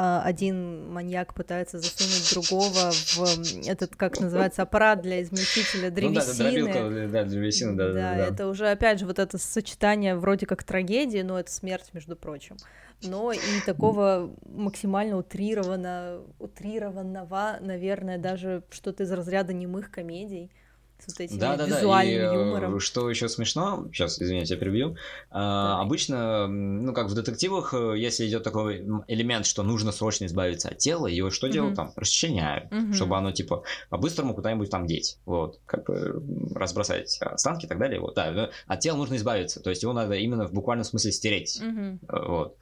[SPEAKER 2] один маньяк пытается засунуть другого в этот, как называется, аппарат для измельчителя древесины. Ну, да, дробилка
[SPEAKER 1] да, древесины, да, да, да, да.
[SPEAKER 2] это уже, опять же, вот это сочетание вроде как трагедии, но это смерть, между прочим. Но и такого максимально утрированно, утрированного, наверное, даже что-то из разряда немых комедий с вот этим да, да, визуальным да. И, юмором.
[SPEAKER 1] Что еще смешно, сейчас, извините, я перебью. А, обычно, ну, как в детективах, э, если идет такой элемент, что нужно срочно избавиться от тела, его что делают там? Расчленяют, угу. чтобы оно, типа, по-быстрому куда-нибудь там деть. Вот, как бы разбросать останки и так далее. Вот, да, от тела нужно избавиться, то есть его надо именно в буквальном смысле стереть. Угу. Вот.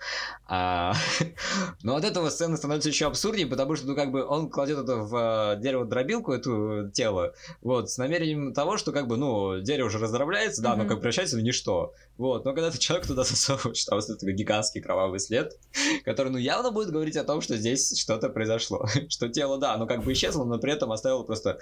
[SPEAKER 1] А, но от этого сцена становится еще абсурднее, потому что, ну, как бы он кладет это в э, дерево-дробилку, эту тело, вот, с намерением степень того, что как бы, ну, дерево уже раздробляется, да, mm-hmm. но как превращается в ничто. Вот, но когда ты человек туда засовываешь, там вот такой гигантский кровавый след, который, ну, явно будет говорить о том, что здесь что-то произошло. что тело, да, но как бы исчезло, но при этом оставило просто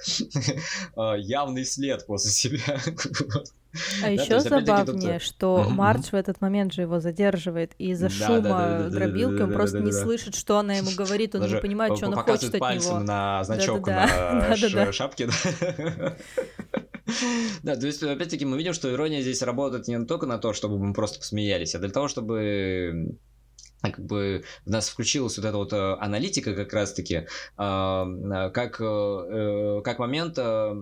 [SPEAKER 1] а, явный след после себя.
[SPEAKER 2] А еще забавнее, что Мардж в этот момент же его задерживает, и из-за шума дробилки он просто не слышит, что она ему говорит, он не понимает, что она хочет от него.
[SPEAKER 1] на значок на шапке. Да, то есть, опять-таки, мы видим, что ирония здесь работает не только на то, чтобы мы просто посмеялись, а для того, чтобы как бы в нас включилась вот эта вот э, аналитика как раз-таки, а, э, как, э, как момент а,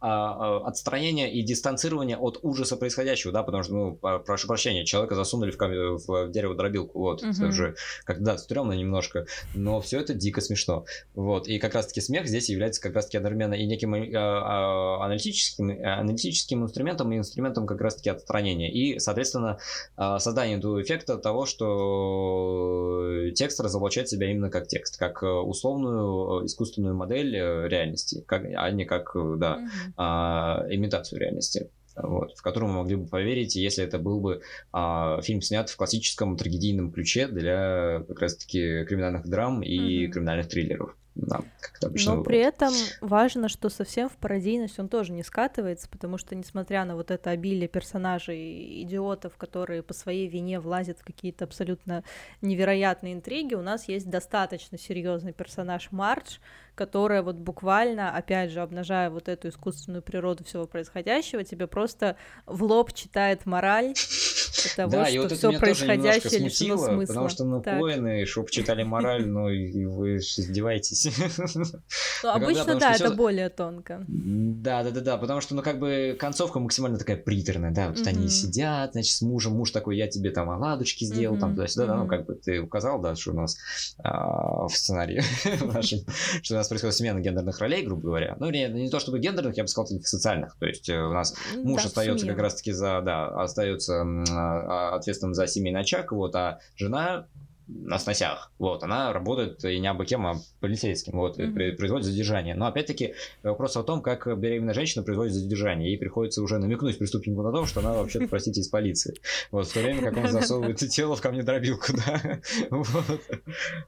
[SPEAKER 1] а, отстранения и дистанцирования от ужаса происходящего, да, потому что, ну, прошу прощения, человека засунули в, кам- в дерево дробилку, вот, угу. это уже, как, да, стрёмно немножко, но все это дико смешно, вот, и как раз-таки смех здесь является как раз-таки одновременно и неким аналитическим, аналитическим инструментом и инструментом как раз-таки отстранения, и, соответственно, создание этого эффекта того, что Э, текст разоблачает себя именно как текст, как э, условную э, искусственную модель реальности, как, а не как, да, mm-hmm. а, имитацию реальности вот, в которую мы могли бы поверить, если это был бы а, фильм снят в классическом трагедийном ключе для как раз-таки криминальных драм и mm-hmm. криминальных триллеров. Да,
[SPEAKER 2] как обычно Но бывает. при этом важно, что совсем в пародийность он тоже не скатывается, потому что, несмотря на вот это обилие персонажей, идиотов, которые по своей вине влазят в какие-то абсолютно невероятные интриги, у нас есть достаточно серьезный персонаж Мардж, которая вот буквально, опять же, обнажая вот эту искусственную природу всего происходящего, тебе просто в лоб читает мораль того, да, что и вот все происходящее лишено смысла.
[SPEAKER 1] Потому что, ну, так. коины, чтобы читали мораль, ну, и вы издеваетесь.
[SPEAKER 2] Ну, обычно, да, это более тонко.
[SPEAKER 1] Да, да, да, да, потому что, ну, как бы концовка максимально такая приторная, да, вот они сидят, значит, с мужем, муж такой, я тебе там оладушки сделал, там туда-сюда, да, ну, как бы ты указал, да, что у нас а, в сценарии нашем, что у нас происходит смена гендерных ролей, грубо говоря. Ну, не, не то чтобы гендерных, я бы сказал, социальных. То есть э, у нас муж остается как раз-таки за, да, остается а, ответственным за семейный очаг, вот, а жена на сносях. Вот, она работает и не кем, а полицейским, вот, mm-hmm. производит задержание. Но опять-таки вопрос о том, как беременная женщина производит задержание. Ей приходится уже намекнуть преступнику на то, что она вообще-то, простите, из полиции. Вот, в то время как он засовывает тело в камнедробилку, да. Вот.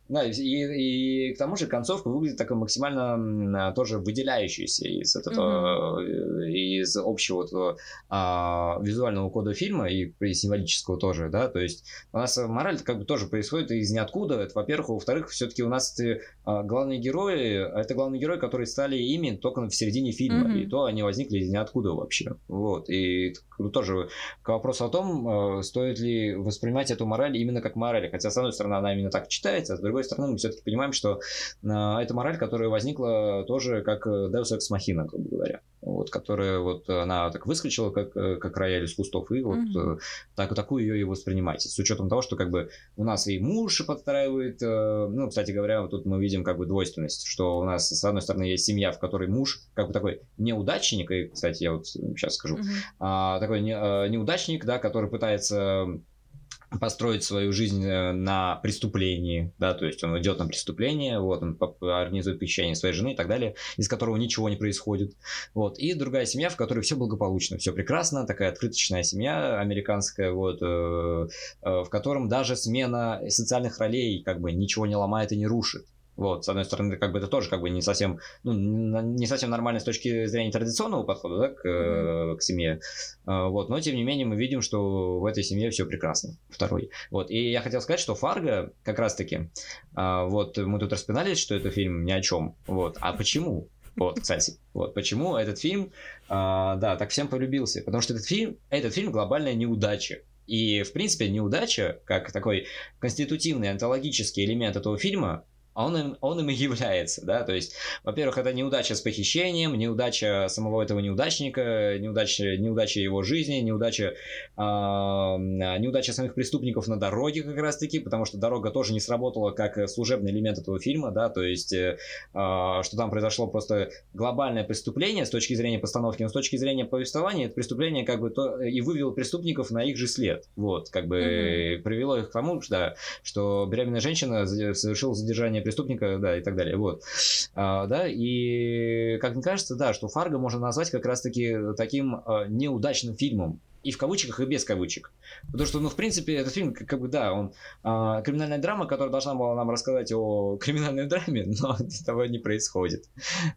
[SPEAKER 1] Да, и, и, к тому же концовка выглядит такой максимально тоже выделяющейся из этого, mm-hmm. из общего а, визуального кода фильма и символического тоже, да, то есть у нас мораль как бы тоже происходит это из ниоткуда. Это, во-первых. Во-вторых, все-таки у нас эти, а, главные герои, это главные герои, которые стали ими только в середине фильма. Mm-hmm. И то они возникли из ниоткуда вообще. Вот. И тоже к вопросу о том, э, стоит ли воспринимать эту мораль именно как мораль. Хотя, с одной стороны, она именно так читается, а с другой стороны, мы все-таки понимаем, что э, это мораль, которая возникла тоже как Deus Ex Machina, грубо говоря. Вот, которая вот она так выскочила, как, э, как рояль из кустов, и вот mm-hmm. так, такую ее и воспринимайте. С учетом того, что как бы у нас и муж подстраивает, ну, кстати говоря, вот тут мы видим как бы двойственность, что у нас, с одной стороны, есть семья, в которой муж как бы такой неудачник, и, кстати, я вот сейчас скажу, mm-hmm. а, такой не, э, неудачник, да, который пытается построить свою жизнь э, на преступлении, да, то есть он идет на преступление, вот, он организует похищение своей жены и так далее, из которого ничего не происходит, вот, и другая семья, в которой все благополучно, все прекрасно, такая открыточная семья американская, вот, э, э, в котором даже смена социальных ролей как бы ничего не ломает и не рушит, вот, с одной стороны, как бы это тоже как бы не совсем, ну, не совсем нормально с точки зрения традиционного подхода, да, к, mm-hmm. к семье. А, вот, но тем не менее мы видим, что в этой семье все прекрасно. Второй. Вот, и я хотел сказать, что Фарго как раз-таки, а, вот мы тут распинались, что это фильм ни о чем. Вот, а почему? Вот, кстати, вот почему этот фильм, а, да, так всем полюбился. Потому что этот фильм, этот фильм глобальная неудача. И, в принципе, неудача, как такой конститутивный, антологический элемент этого фильма, а он им, он им и является, да, то есть, во-первых, это неудача с похищением, неудача самого этого неудачника, неудача, неудача его жизни, неудача, э, неудача самих преступников на дороге как раз-таки, потому что дорога тоже не сработала как служебный элемент этого фильма, да, то есть, э, что там произошло просто глобальное преступление с точки зрения постановки, но с точки зрения повествования, это преступление как бы то, и вывело преступников на их же след, вот, как бы mm-hmm. привело их к тому, что, да, что беременная женщина совершила задержание преступника, да, и так далее, вот. А, да, и как мне кажется, да, что Фарго можно назвать как раз-таки таким а, неудачным фильмом, и в кавычках, и без кавычек. Потому что, ну, в принципе, этот фильм, как, бы, да, он а, криминальная драма, которая должна была нам рассказать о криминальной драме, но этого не происходит.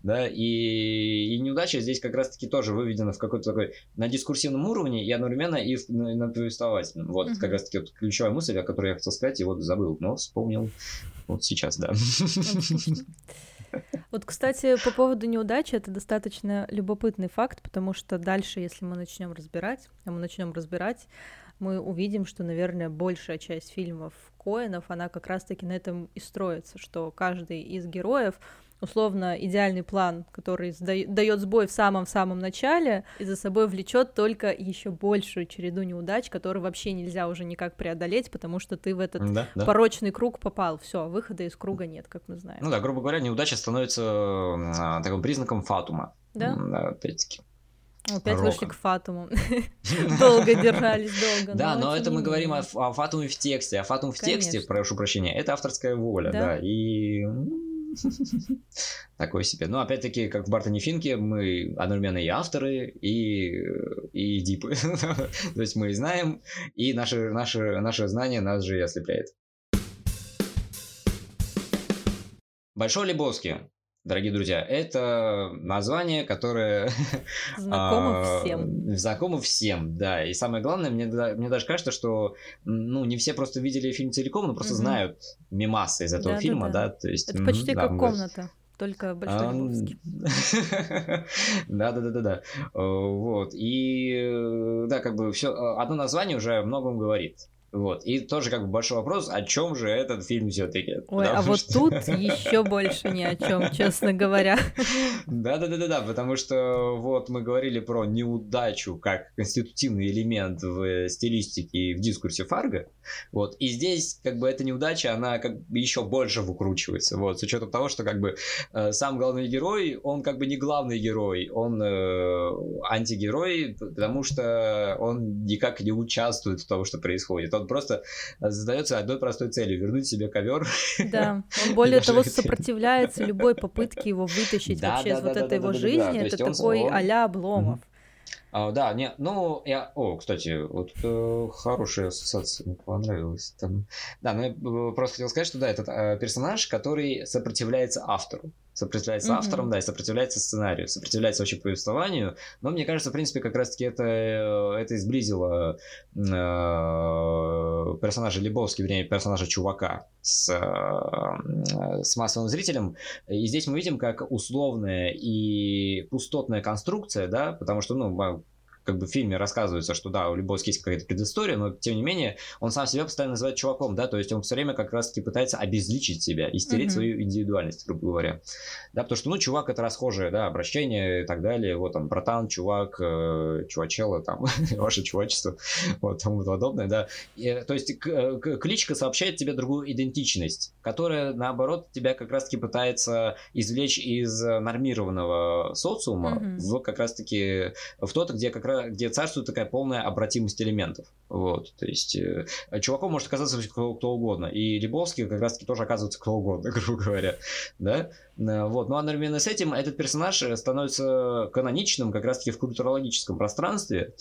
[SPEAKER 1] Да, и, и неудача здесь как раз-таки тоже выведена в какой-то такой на дискурсивном уровне и одновременно и в, на, на повествовательном. Вот, uh-huh. как раз-таки вот ключевая мысль, о которой я хотел сказать, и вот забыл, но вспомнил вот сейчас, да.
[SPEAKER 2] Вот, кстати, по поводу неудачи, это достаточно любопытный факт, потому что дальше, если мы начнем разбирать, а мы начнем разбирать, мы увидим, что, наверное, большая часть фильмов Коэнов, она как раз-таки на этом и строится, что каждый из героев условно идеальный план, который дает сбой в самом-самом начале, и за собой влечет только еще большую череду неудач, которые вообще нельзя уже никак преодолеть, потому что ты в этот да, да. порочный круг попал. Все, выхода из круга нет, как мы знаем.
[SPEAKER 1] Ну да, грубо говоря, неудача становится а, таким признаком фатума.
[SPEAKER 2] Да.
[SPEAKER 1] да опять-таки.
[SPEAKER 2] Опять Рока. вышли к Фатуму. Долго держались, долго.
[SPEAKER 1] Да, но это мы говорим о Фатуме в тексте. А Фатум в тексте, прошу прощения, это авторская воля, да. И Такой себе. Но опять-таки, как в Бартоне Финке, мы одновременно и авторы, и, и дипы. То есть мы знаем, и наше, наше, наше знание нас же и ослепляет. Большой Лебовский дорогие друзья, это название, которое...
[SPEAKER 2] Знакомо а, всем.
[SPEAKER 1] Знакомо всем, да. И самое главное, мне, мне даже кажется, что ну, не все просто видели фильм целиком, но просто угу. знают мимасы из этого да, фильма, да, да. да. То есть,
[SPEAKER 2] это почти да, как комната. Только большой
[SPEAKER 1] Да, да, да, да, да. Вот. И э, да, как бы все. Одно название уже о многом говорит. Вот. И тоже как бы большой вопрос, о чем же этот фильм все-таки?
[SPEAKER 2] Ой, потому а вот тут еще больше ни о чем, честно говоря.
[SPEAKER 1] Да, да, да, да, да, потому что вот мы говорили про неудачу как конститутивный элемент в стилистике и в дискурсе Фарго. Вот. И здесь как бы эта неудача, она как бы еще больше выкручивается. Вот, с учетом того, что как бы э, сам главный герой, он как бы не главный герой, он э, антигерой, потому что он никак не участвует в том, что происходит. Он он просто задается одной простой целью вернуть себе ковер.
[SPEAKER 2] Да, он более того сопротивляется любой попытке его вытащить вообще из вот этой его жизни. Это такой а-ля Обломов.
[SPEAKER 1] А, да, не, ну, я, о, кстати, вот э, хорошая ассоциация, мне понравилась. Там. Да, ну я просто хотел сказать, что да, этот э, персонаж, который сопротивляется автору сопротивляется mm-hmm. авторам, да, и сопротивляется сценарию, сопротивляется вообще повествованию. Но мне кажется, в принципе, как раз-таки это, э, это изблизило э, персонажа Лебовски, вернее, персонажа Чувака с, э, с массовым зрителем. И здесь мы видим, как условная и пустотная конструкция, да, потому что, ну, как бы в фильме рассказывается, что да, у Любовски есть какая-то предыстория, но тем не менее он сам себя постоянно называет чуваком, да, то есть он все время как раз-таки пытается обезличить себя и стереть mm-hmm. свою индивидуальность, грубо говоря. Да, потому что, ну, чувак это расхожее, да, обращение и так далее, вот там, братан, чувак, э, чувачела, там, ваше чувачество, вот тому подобное, да. И, то есть к, к, кличка сообщает тебе другую идентичность, которая, наоборот, тебя как раз-таки пытается извлечь из нормированного социума mm-hmm. в как раз-таки в тот, где как раз где царствует такая полная обратимость элементов. Вот, то есть э, чуваком может оказаться кто, кто угодно, и Лебовский как раз-таки тоже оказывается кто угодно, грубо говоря, да. Э, вот, но одновременно с этим этот персонаж становится каноничным как раз-таки в культурологическом пространстве,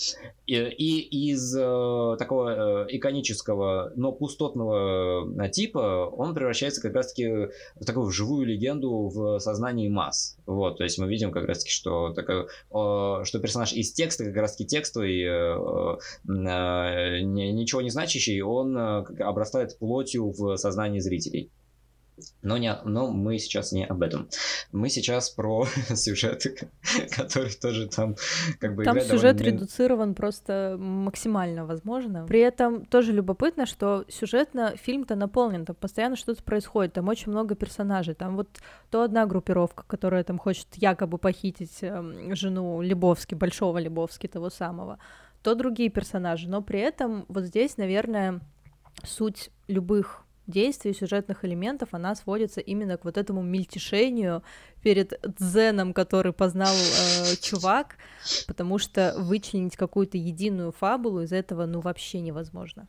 [SPEAKER 1] и, и из э, такого э, иконического, но пустотного э, типа он превращается как раз-таки в такую живую легенду в сознании масс. Вот, то есть мы видим как раз-таки, что, такое, э, что персонаж из текста, как раз-таки текстовый, э, э, ничего не значащий, он обрастает плотью в сознании зрителей. Но, не, но мы сейчас не об этом. Мы сейчас про сюжет, который тоже там как бы
[SPEAKER 2] Там сюжет довольно... редуцирован просто максимально возможно. При этом тоже любопытно, что сюжетно фильм-то наполнен, там постоянно что-то происходит, там очень много персонажей. Там вот то одна группировка, которая там хочет якобы похитить э, жену Лебовски, большого Лебовски, того самого то другие персонажи. Но при этом вот здесь, наверное, суть любых действий, сюжетных элементов, она сводится именно к вот этому мельтешению перед дзеном, который познал э, чувак, потому что вычленить какую-то единую фабулу из этого, ну, вообще невозможно.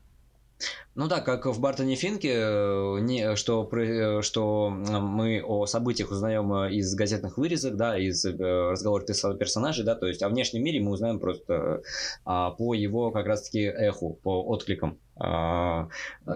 [SPEAKER 1] Ну да, как в Бартоне Финке, э, не, что, э, что мы о событиях узнаем э, из газетных вырезок, да, из разговоров персонажей, да, то есть о внешнем мире мы узнаем просто а, по его как раз-таки эху, по откликам. А,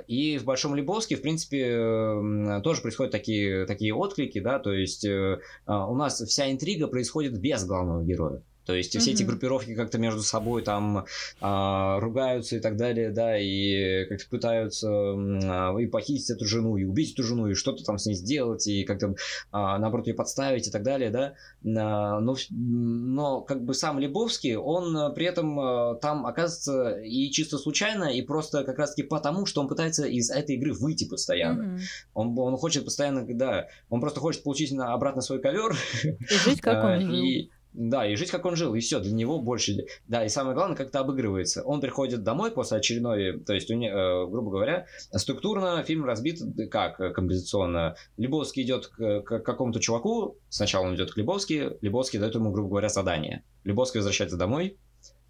[SPEAKER 1] и в Большом Лебовске, в принципе, тоже происходят такие, такие отклики, да, то есть у нас вся интрига происходит без главного героя. То есть mm-hmm. все эти группировки как-то между собой там а, ругаются и так далее, да, и как-то пытаются а, и похитить эту жену, и убить эту жену, и что-то там с ней сделать, и как-то а, наоборот ее подставить и так далее, да. А, но, но как бы сам Лебовский, он при этом а, там оказывается и чисто случайно, и просто как раз-таки потому, что он пытается из этой игры выйти постоянно. Mm-hmm. Он, он хочет постоянно, да, он просто хочет получить обратно свой ковер.
[SPEAKER 2] И жить как он жил. И,
[SPEAKER 1] да, и жить как он жил, и все, для него больше. Да, и самое главное, как это обыгрывается. Он приходит домой после очередной, то есть, э, грубо говоря, структурно фильм разбит как э, композиционно. Лебовский идет к, к какому-то чуваку, сначала он идет к Лебовски, Лебовский дает ему, грубо говоря, задание. Лебовский возвращается домой,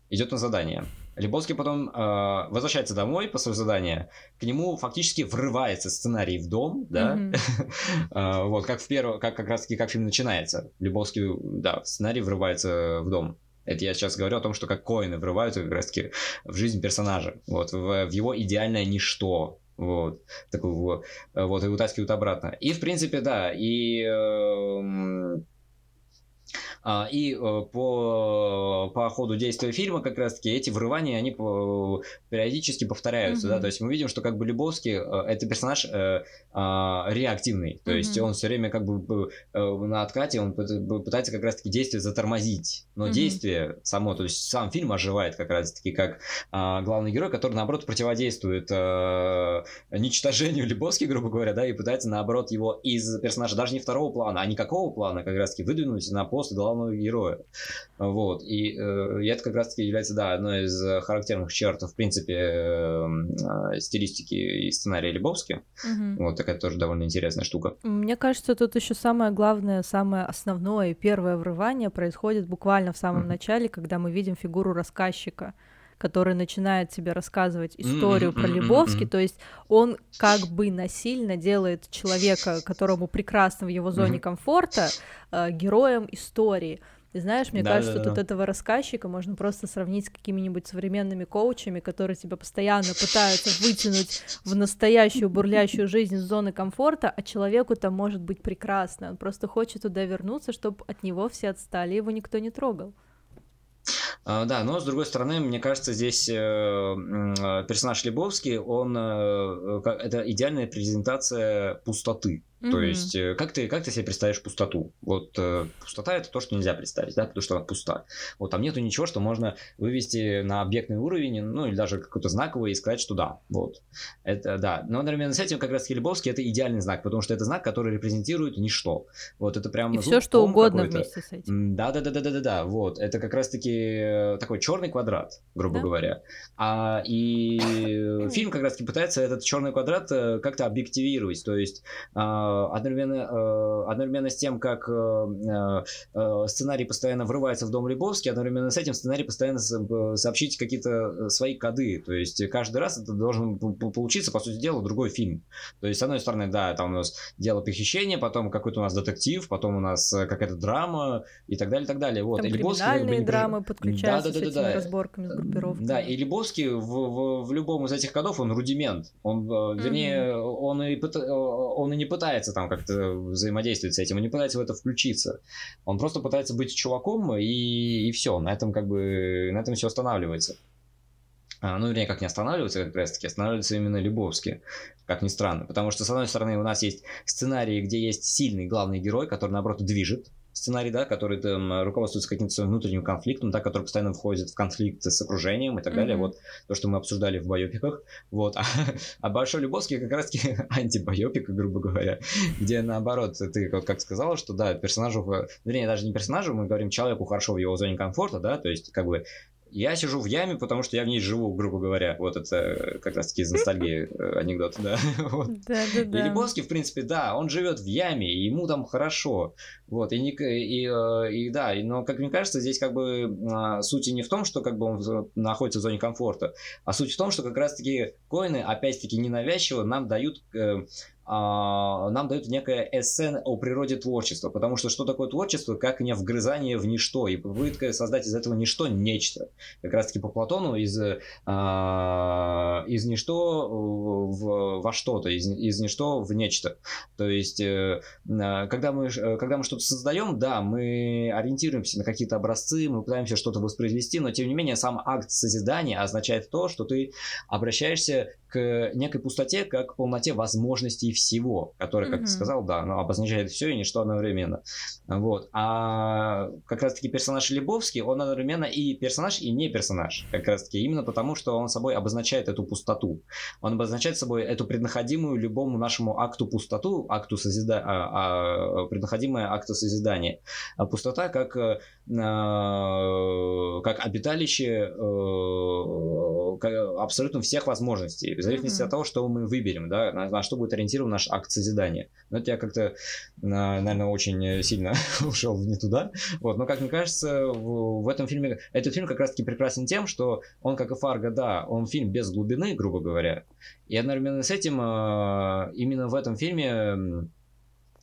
[SPEAKER 1] идет на задание. Лебовский потом э, возвращается домой после задания, к нему фактически врывается сценарий в дом, да, mm-hmm. вот, как в первом, как как раз-таки, как фильм начинается. Лебовский, да, сценарий врывается в дом. Это я сейчас говорю о том, что как коины врываются как раз-таки в жизнь персонажа, вот, в, в его идеальное ничто, вот, такой вот, вот, и вытаскивают обратно. И, в принципе, да, и... Э, а, и э, по, по ходу действия фильма как раз-таки эти врывания, они периодически повторяются, mm-hmm. да, то есть мы видим, что как бы Любовский э, это персонаж э, а, реактивный, то mm-hmm. есть он все время как бы на откате, он пытается как раз-таки действие затормозить, но mm-hmm. действие само, то есть сам фильм оживает как раз-таки как а, главный герой, который наоборот противодействует уничтожению Любовски, грубо говоря, да, и пытается наоборот его из персонажа даже не второго плана, а никакого плана как раз-таки выдвинуть на пост главного главного героя. Вот. И, э, и это как раз-таки является, да, одной из характерных черт, в принципе, э, э, стилистики и сценария Лебовски. Угу. Вот такая тоже довольно интересная штука.
[SPEAKER 2] Мне кажется, тут еще самое главное, самое основное, первое врывание происходит буквально в самом угу. начале, когда мы видим фигуру рассказчика который начинает тебе рассказывать историю про Лебовский, то есть он как бы насильно делает человека, которому прекрасно в его зоне комфорта, э, героем истории. И знаешь, мне да, кажется, да, да. тут этого рассказчика можно просто сравнить с какими-нибудь современными коучами, которые тебя постоянно пытаются вытянуть в настоящую бурлящую жизнь из зоны комфорта, а человеку там может быть прекрасно. Он просто хочет туда вернуться, чтобы от него все отстали, его никто не трогал.
[SPEAKER 1] А, да, но с другой стороны, мне кажется, здесь э, персонаж Лебовский, он э, это идеальная презентация пустоты. Mm-hmm. То есть, э, как ты, как ты себе представишь пустоту? Вот э, пустота это то, что нельзя представить, да, потому что она пуста. Вот там нету ничего, что можно вывести на объектный уровень, ну или даже какой-то знаковый и сказать, что да, вот. Это да. Но одновременно с этим как раз Лебовский это идеальный знак, потому что это знак, который репрезентирует ничто. Вот это прям.
[SPEAKER 2] И все, что угодно вместе с этим.
[SPEAKER 1] Да, да, да, да, да, да, да. Вот. Это как раз-таки э, такой черный квадрат, грубо да? говоря. А и фильм как раз-таки пытается этот черный квадрат как-то объективировать. То есть а, одновременно, э, одновременно с тем, как э, э, сценарий постоянно врывается в дом Лебовский, одновременно с этим сценарий постоянно сообщить какие-то свои коды. То есть каждый раз это должен получиться, по сути дела, другой фильм. То есть, с одной стороны, да, там у нас дело похищения, потом какой-то у нас детектив, потом у нас какая-то драма и так далее, и так далее. Вот.
[SPEAKER 2] Там
[SPEAKER 1] и
[SPEAKER 2] криминальные драмы подключаются да, да, да, с этими да, разборками, с группировками.
[SPEAKER 1] Да, и Лебовский в, в, в любом из этих кодов, он рудимент. Он, вернее, mm-hmm. он, и, он и не пытается пытается там как-то взаимодействовать с этим, он не пытается в это включиться. Он просто пытается быть чуваком, и, и все, на этом как бы, на этом все останавливается. А, ну, вернее, как не останавливается, как раз таки, останавливается именно Любовски, как ни странно. Потому что, с одной стороны, у нас есть сценарии, где есть сильный главный герой, который, наоборот, движет, сценарий, да, который там руководствуется каким-то внутренним конфликтом, да, который постоянно входит в конфликт с окружением и так mm-hmm. далее. Вот то, что мы обсуждали в байопиках. Вот. А, а Большой Любовский как раз-таки антибайопик, грубо говоря, где наоборот, ты вот как сказала, что да, персонажу, вернее, даже не персонажу, мы говорим человеку хорошо в его зоне комфорта, да, то есть как бы я сижу в яме, потому что я в ней живу, грубо говоря. Вот это как раз-таки из ностальгии э, анекдот, да. Да, да, да. И Лебовский, в принципе, да, он живет в яме, и ему там хорошо. Вот, и, и, э, и да, но, как мне кажется, здесь как бы а, суть не в том, что как бы он находится в зоне комфорта, а суть в том, что как раз-таки коины, опять-таки, ненавязчиво нам дают э, нам дают некое эссе о природе творчества, потому что что такое творчество, как не вгрызание в ничто, и попытка создать из этого ничто нечто. Как раз таки по Платону из, а, из ничто в, во что-то, из, из ничто в нечто. То есть, э, а, когда мы, когда мы что-то создаем, да, мы ориентируемся на какие-то образцы, мы пытаемся что-то воспроизвести, но тем не менее сам акт созидания означает то, что ты обращаешься к некой пустоте, как полноте возможностей всего, которая, как mm-hmm. ты сказал, да, ну, обозначает все и ничто одновременно. Вот. А как раз-таки персонаж Лебовский, он одновременно и персонаж, и не персонаж. Как раз-таки именно потому, что он собой обозначает эту пустоту. Он обозначает собой эту преднаходимую любому нашему акту пустоту, акту созидания, а, а, преднаходимое акту созидания. А пустота как, а, как обиталище а, абсолютно всех возможностей в зависимости mm-hmm. от того, что мы выберем, да, на, на что будет ориентирован наш акт созидания. Но это я как-то, наверное, очень сильно ушел не туда. Вот, но, как мне кажется, в, в этом фильме, этот фильм как раз-таки прекрасен тем, что он, как и Фарго, да, он фильм без глубины, грубо говоря, и одновременно с этим а, именно в этом фильме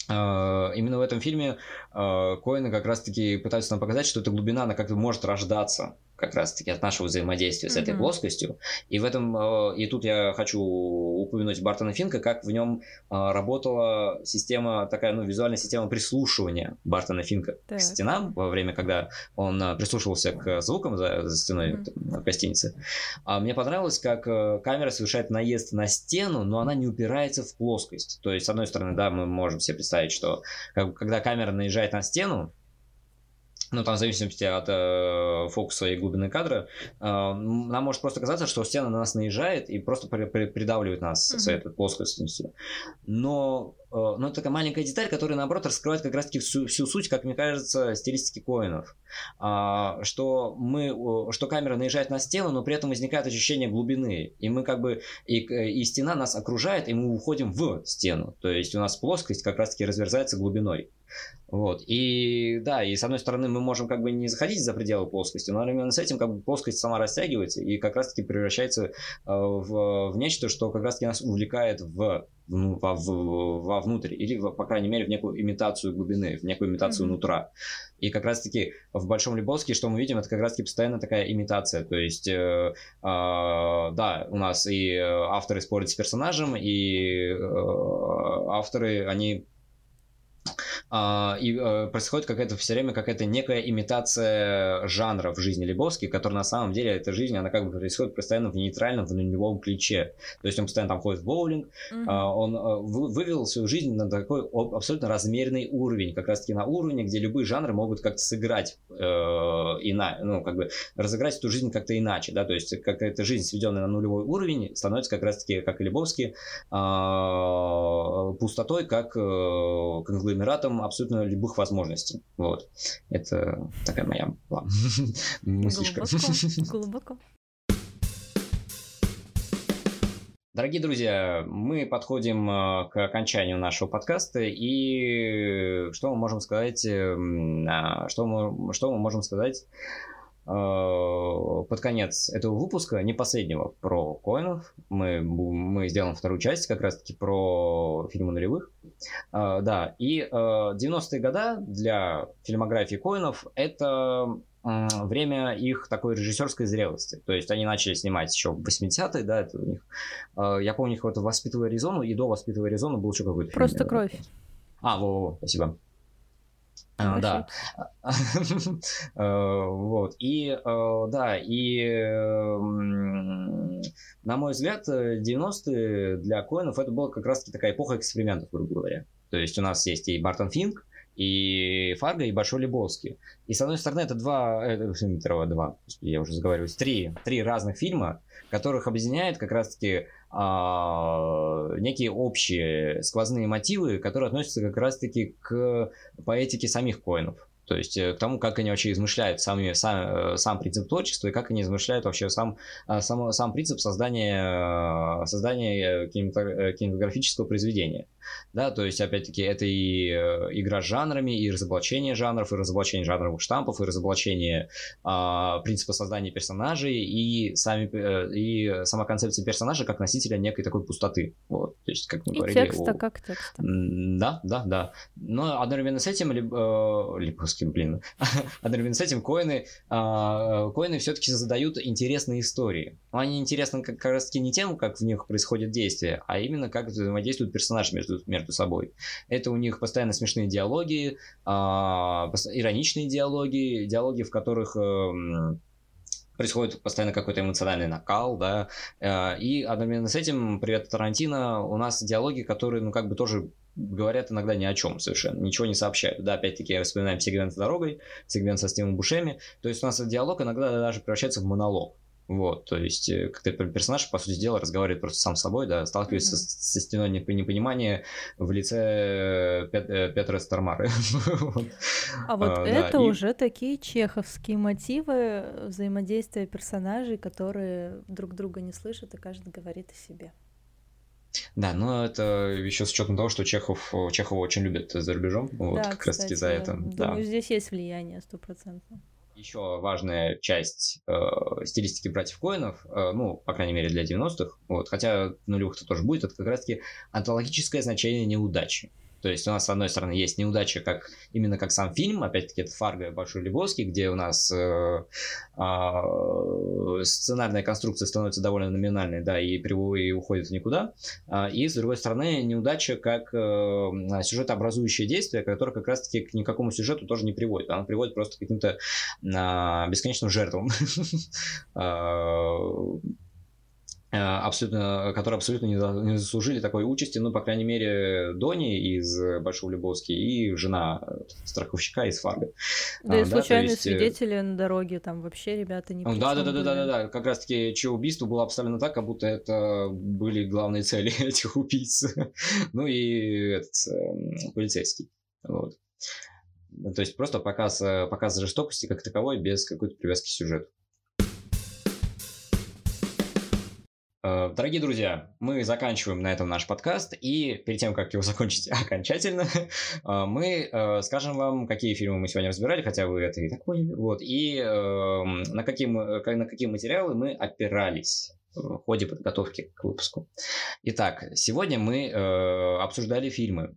[SPEAKER 1] а, Именно в этом фильме Коины как раз-таки пытаются нам показать, что эта глубина, она как-то может рождаться как раз-таки от нашего взаимодействия с mm-hmm. этой плоскостью. И в этом, э, и тут я хочу упомянуть Бартона Финка, как в нем э, работала система, такая, ну, визуальная система прислушивания Бартона Финка так. к стенам во время, когда он э, прислушивался к звукам за, за стеной mm-hmm. в гостинице. А мне понравилось, как камера совершает наезд на стену, но она не упирается в плоскость. То есть, с одной стороны, да, мы можем себе представить, что когда камера наезжает на стену, ну, там, в зависимости от э, фокуса и глубины кадра, э, нам может просто казаться, что стена на нас наезжает и просто при, при, придавливает нас mm-hmm. своей этой плоскостью. Но, но это такая маленькая деталь, которая, наоборот, раскрывает как раз-таки всю, всю суть, как мне кажется, стилистики коинов. Э, что, мы, что камера наезжает на стену, но при этом возникает ощущение глубины. И мы как бы... И, и стена нас окружает, и мы уходим в стену. То есть у нас плоскость как раз-таки разверзается глубиной. Вот. И да, и с одной стороны мы можем как бы не заходить за пределы плоскости, но одновременно с этим как бы плоскость сама растягивается и как раз-таки превращается э, в, в нечто, что как раз-таки нас увлекает в, в, в, вовнутрь, или, по крайней мере, в некую имитацию глубины, в некую имитацию mm-hmm. нутра. И как раз-таки в Большом Лебовске, что мы видим, это как раз-таки постоянно такая имитация. То есть, э, э, да, у нас и авторы спорят с персонажем, и э, авторы, они и а, происходит какая-то все время какая-то некая имитация жанра в жизни Лебовски, которая на самом деле эта жизнь, она как бы происходит постоянно в нейтральном, в нулевом ключе. То есть он постоянно там ходит в боулинг, mm-hmm. а, он а, вывел свою жизнь на такой абсолютно размерный уровень, как раз-таки на уровне, где любые жанры могут как-то сыграть э, ина, ну как бы разыграть эту жизнь как-то иначе, да, то есть какая-то жизнь, сведенная на нулевой уровень, становится как раз-таки, как и Лебовский, э, пустотой, как э, конгломератом абсолютно любых возможностей. Вот. Это такая моя была мыслишка. Глубоко. Дорогие друзья, мы подходим э, к окончанию нашего подкаста, и что мы можем сказать, эм, а, что мы, что мы можем сказать под конец этого выпуска, не последнего, про коинов. Мы, мы сделаем вторую часть как раз-таки про фильмы нулевых. Э, да, и 90-е э, годы для фильмографии коинов это время их такой режиссерской зрелости. То есть они начали снимать еще в 80-е, да, это у них. Я помню, у них вот «Воспитывая Аризону», и до «Воспитывая Аризону» был еще какой-то
[SPEAKER 2] Просто фильм. кровь.
[SPEAKER 1] А, во-во, спасибо. А, да. Э, вот. И э, да, и на мой взгляд, 90-е для коинов это была как раз-таки такая эпоха экспериментов, грубо говоря. То есть у нас есть и Бартон Финк, и Фарго, и Большой Лебовский. И с одной стороны, это два, это, два, я уже заговариваюсь, три, три разных фильма, которых объединяет как раз-таки некие общие сквозные мотивы, которые относятся как раз-таки к поэтике самих коинов. То есть к тому, как они вообще измышляют сами, сам, сам принцип творчества и как они измышляют вообще сам, сам, сам принцип создания, создания кинематографического произведения. Да, то есть, опять-таки, это и игра с жанрами, и разоблачение жанров, и разоблачение жанровых штампов, и разоблачение а, принципа создания персонажей, и, сами, и сама концепция персонажа как носителя некой такой пустоты. Вот, то есть, как мы
[SPEAKER 2] и
[SPEAKER 1] говорили...
[SPEAKER 2] текста, о... как текста.
[SPEAKER 1] Да, да, да. Но одновременно с этим, либо, либо кем, блин, одновременно с этим коины, а, коины все-таки задают интересные истории. Но они интересны как, как раз таки не тем, как в них происходит действие, а именно как взаимодействуют персонажи между, между собой. Это у них постоянно смешные диалоги, а, ироничные диалоги, диалоги, в которых эм, происходит постоянно какой-то эмоциональный накал, да, э, и одновременно с этим, привет Тарантино, у нас диалоги, которые, ну, как бы тоже говорят иногда ни о чем совершенно, ничего не сообщают. Да, опять-таки, я вспоминаем сегмент с дорогой, сегмент со Стивом Бушеми, то есть у нас диалог иногда даже превращается в монолог. Вот, то есть, э, как то персонаж, по сути дела, разговаривает просто сам с собой, да, сталкивается mm-hmm. со, со стеной непонимания в лице Пет, э, Петра Стармары.
[SPEAKER 2] А вот а, это да, уже и... такие чеховские мотивы взаимодействия персонажей, которые друг друга не слышат, и каждый говорит о себе.
[SPEAKER 1] Да, но это еще с учетом того, что Чехов, Чехова очень любят за рубежом, вот да, как раз таки за это.
[SPEAKER 2] Думаю, да. здесь есть влияние стопроцентно
[SPEAKER 1] еще важная часть э, стилистики братьев Коинов, э, ну, по крайней мере, для 90-х, вот, хотя нулевых это тоже будет, это как раз-таки антологическое значение неудачи. То есть у нас, с одной стороны, есть неудача, как, именно как сам фильм, опять-таки, это Фарго Большой Лебовский, где у нас э, э, сценарная конструкция становится довольно номинальной, да, и, и уходит никуда. А, и, с другой стороны, неудача как э, сюжетообразующее действие, которое как раз-таки к никакому сюжету тоже не приводит. Оно приводит просто к каким-то э, бесконечным жертвам. Э, абсолютно, которые абсолютно не, заслужили такой участи, ну, по крайней мере, Дони из Большого Любовски и жена страховщика из Фарго.
[SPEAKER 2] Да, а, и случайные есть... Э, свидетели на дороге, там вообще ребята не
[SPEAKER 1] да, да, да, да, да, да, да, как раз-таки чье убийство было обставлено так, как будто это были главные цели этих убийц. ну и этот э, полицейский. Вот. То есть просто показ, э, показ жестокости как таковой без какой-то привязки к сюжету. Дорогие друзья, мы заканчиваем на этом наш подкаст, и перед тем, как его закончить окончательно, э, мы э, скажем вам, какие фильмы мы сегодня разбирали, хотя вы это и так поняли, вот, и эм, на какие, на какие материалы мы опирались в ходе подготовки к выпуску. Итак, сегодня мы обсуждали фильмы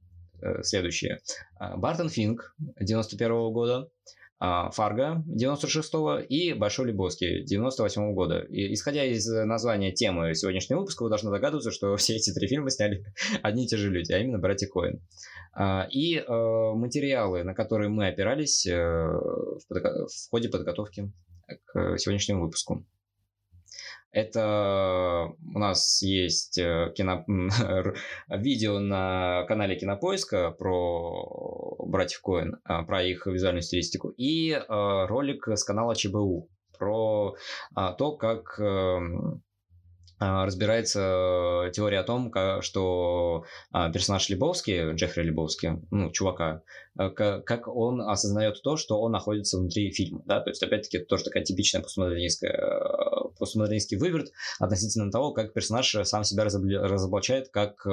[SPEAKER 1] следующие. Бартон Финк 91 года, Фарго 96-го и Большой Лебовский 98-го года. И, исходя из названия темы сегодняшнего выпуска, вы должны догадываться, что все эти три фильма сняли одни и те же люди, а именно братья Коэн. А, и э, материалы, на которые мы опирались э, в, в ходе подготовки к сегодняшнему выпуску. Это у нас есть э, кино... видео на канале Кинопоиска про братьев Коэн, а, про их визуальную стилистику, и э, ролик с канала ЧБУ про а, то, как эм, разбирается теория о том, что персонаж Лебовский, Джеффри Лебовский, ну, чувака, э, как он осознает то, что он находится внутри фильма, да, то есть, опять-таки, это тоже такая типичная постмодернистская постмодернистский выверт относительно того, как персонаж сам себя разоблачает как э,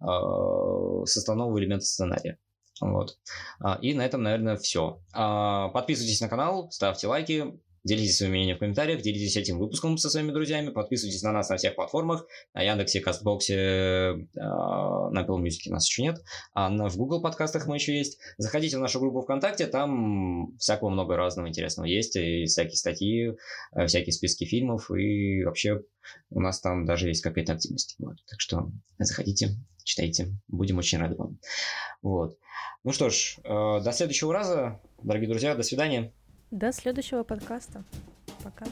[SPEAKER 1] э, составного элемента сценария. Вот. А, и на этом, наверное, все. А, подписывайтесь на канал, ставьте лайки, Делитесь своим мнением в комментариях, делитесь этим выпуском со своими друзьями, подписывайтесь на нас на всех платформах, на Яндексе, Кастбоксе, а, на Apple Music нас еще нет, а в Google подкастах мы еще есть. Заходите в нашу группу ВКонтакте, там всякого много разного интересного есть, и всякие статьи, э, всякие списки фильмов, и вообще у нас там даже есть какая-то активность. Вот. Так что заходите, читайте, будем очень рады вам. Вот. Ну что ж, э, до следующего раза, дорогие друзья, до свидания.
[SPEAKER 2] До следующего подкаста. Пока.